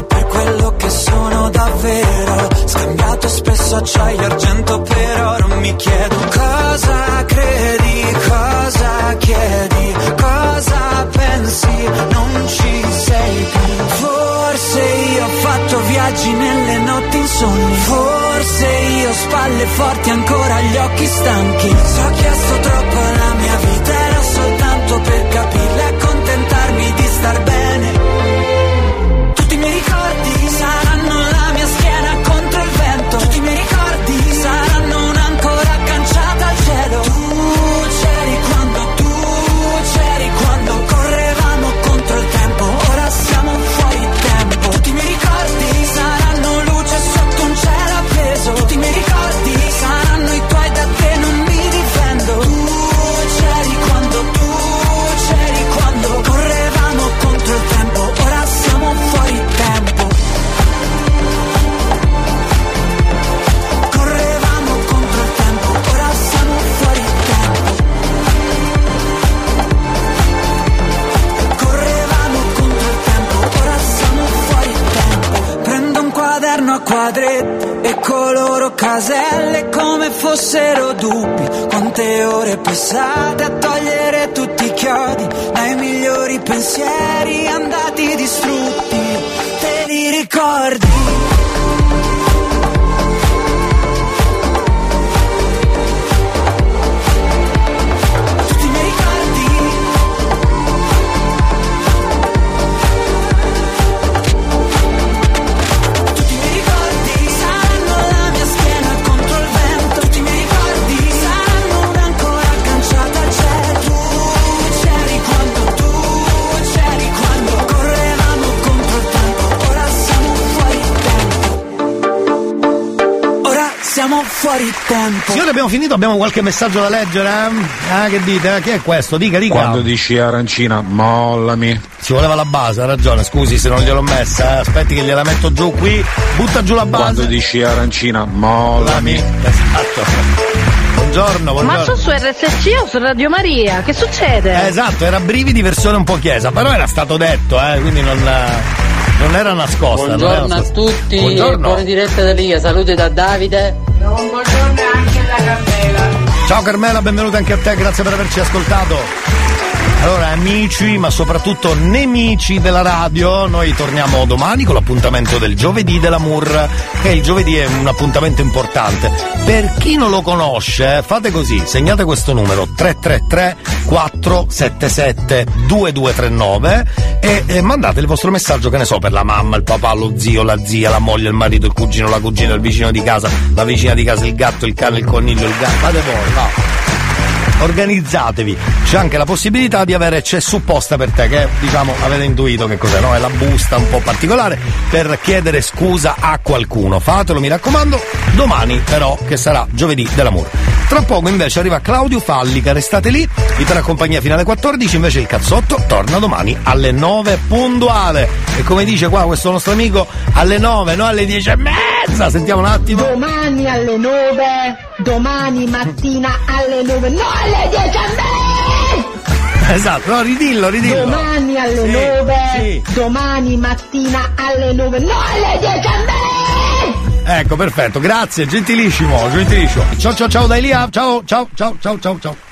cose per quello che sono davvero. Scambiato spesso acciaio e argento per oro Mi chiedo cosa credi, cosa chiedi Cosa pensi, non ci sei più. Forse io ho fatto viaggi nelle notti insonni. Forse io spalle forti ancora gli occhi stanchi. Se ho chiesto troppo alla mia vita era soltanto per capirla caselle come fossero dubbi Quante ore passate a togliere tutti i chiodi Dai migliori pensieri andati distrutti Te li ricordi? Siamo fuori tempo Signore, abbiamo finito, abbiamo qualche messaggio da leggere? eh? Ah, che dite? Chi è questo? Dica, dica. Quando dici arancina, mollami. Ci voleva la base, ha ragione, scusi se non gliel'ho messa, eh. aspetti che gliela metto giù qui, butta giù la base. Quando dici arancina, mollami. Esatto. Buongiorno, buongiorno. Ma sono su RSC o su Radio Maria? Che succede? Eh, esatto, era brividi versione un po' chiesa, però era stato detto, eh, quindi non, non era nascosta. non era Buongiorno a nascosta. tutti, Buongiorno. buone dirette da Liga, saluti da Davide. buongiorno anche alla Carmela. Ciao Carmela, benvenuta anche a te, grazie per averci ascoltato. Allora, amici, ma soprattutto nemici della radio, noi torniamo domani con l'appuntamento del giovedì dell'Amour, che il giovedì è un appuntamento importante. Per chi non lo conosce, fate così, segnate questo numero 333 477 2239 e, e mandate il vostro messaggio, che ne so, per la mamma, il papà, lo zio, la zia, la moglie, il marito, il cugino, la cugina, il vicino di casa, la vicina di casa, il gatto, il cane, il coniglio, il gatto. Fate voi, va. Organizzatevi. C'è anche la possibilità di avere c'è supposta per te, che diciamo avete intuito che cos'è, no? È la busta un po' particolare per chiedere scusa a qualcuno. Fatelo, mi raccomando, domani però, che sarà giovedì dell'amore. Tra poco invece arriva Claudio Fallica, restate lì, vi terrà compagnia fino alle 14, invece il cazzotto torna domani alle 9 puntuale. E come dice qua questo nostro amico, alle 9, no alle 10 e mezza. Sentiamo un attimo. Domani alle 9, domani mattina alle 9, no alle 10 e mezza! Esatto, no, ridillo, ridillo. Domani alle Sì, 9, sì. domani mattina alle 9, no alle 10 e mezza! Ecco, perfetto, grazie, gentilissimo, gentilissimo. Ciao ciao ciao da Elia, ciao ciao ciao ciao ciao ciao.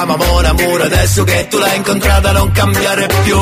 Chiama Mon Amour Adesso che tu l'hai incontrata non cambiare più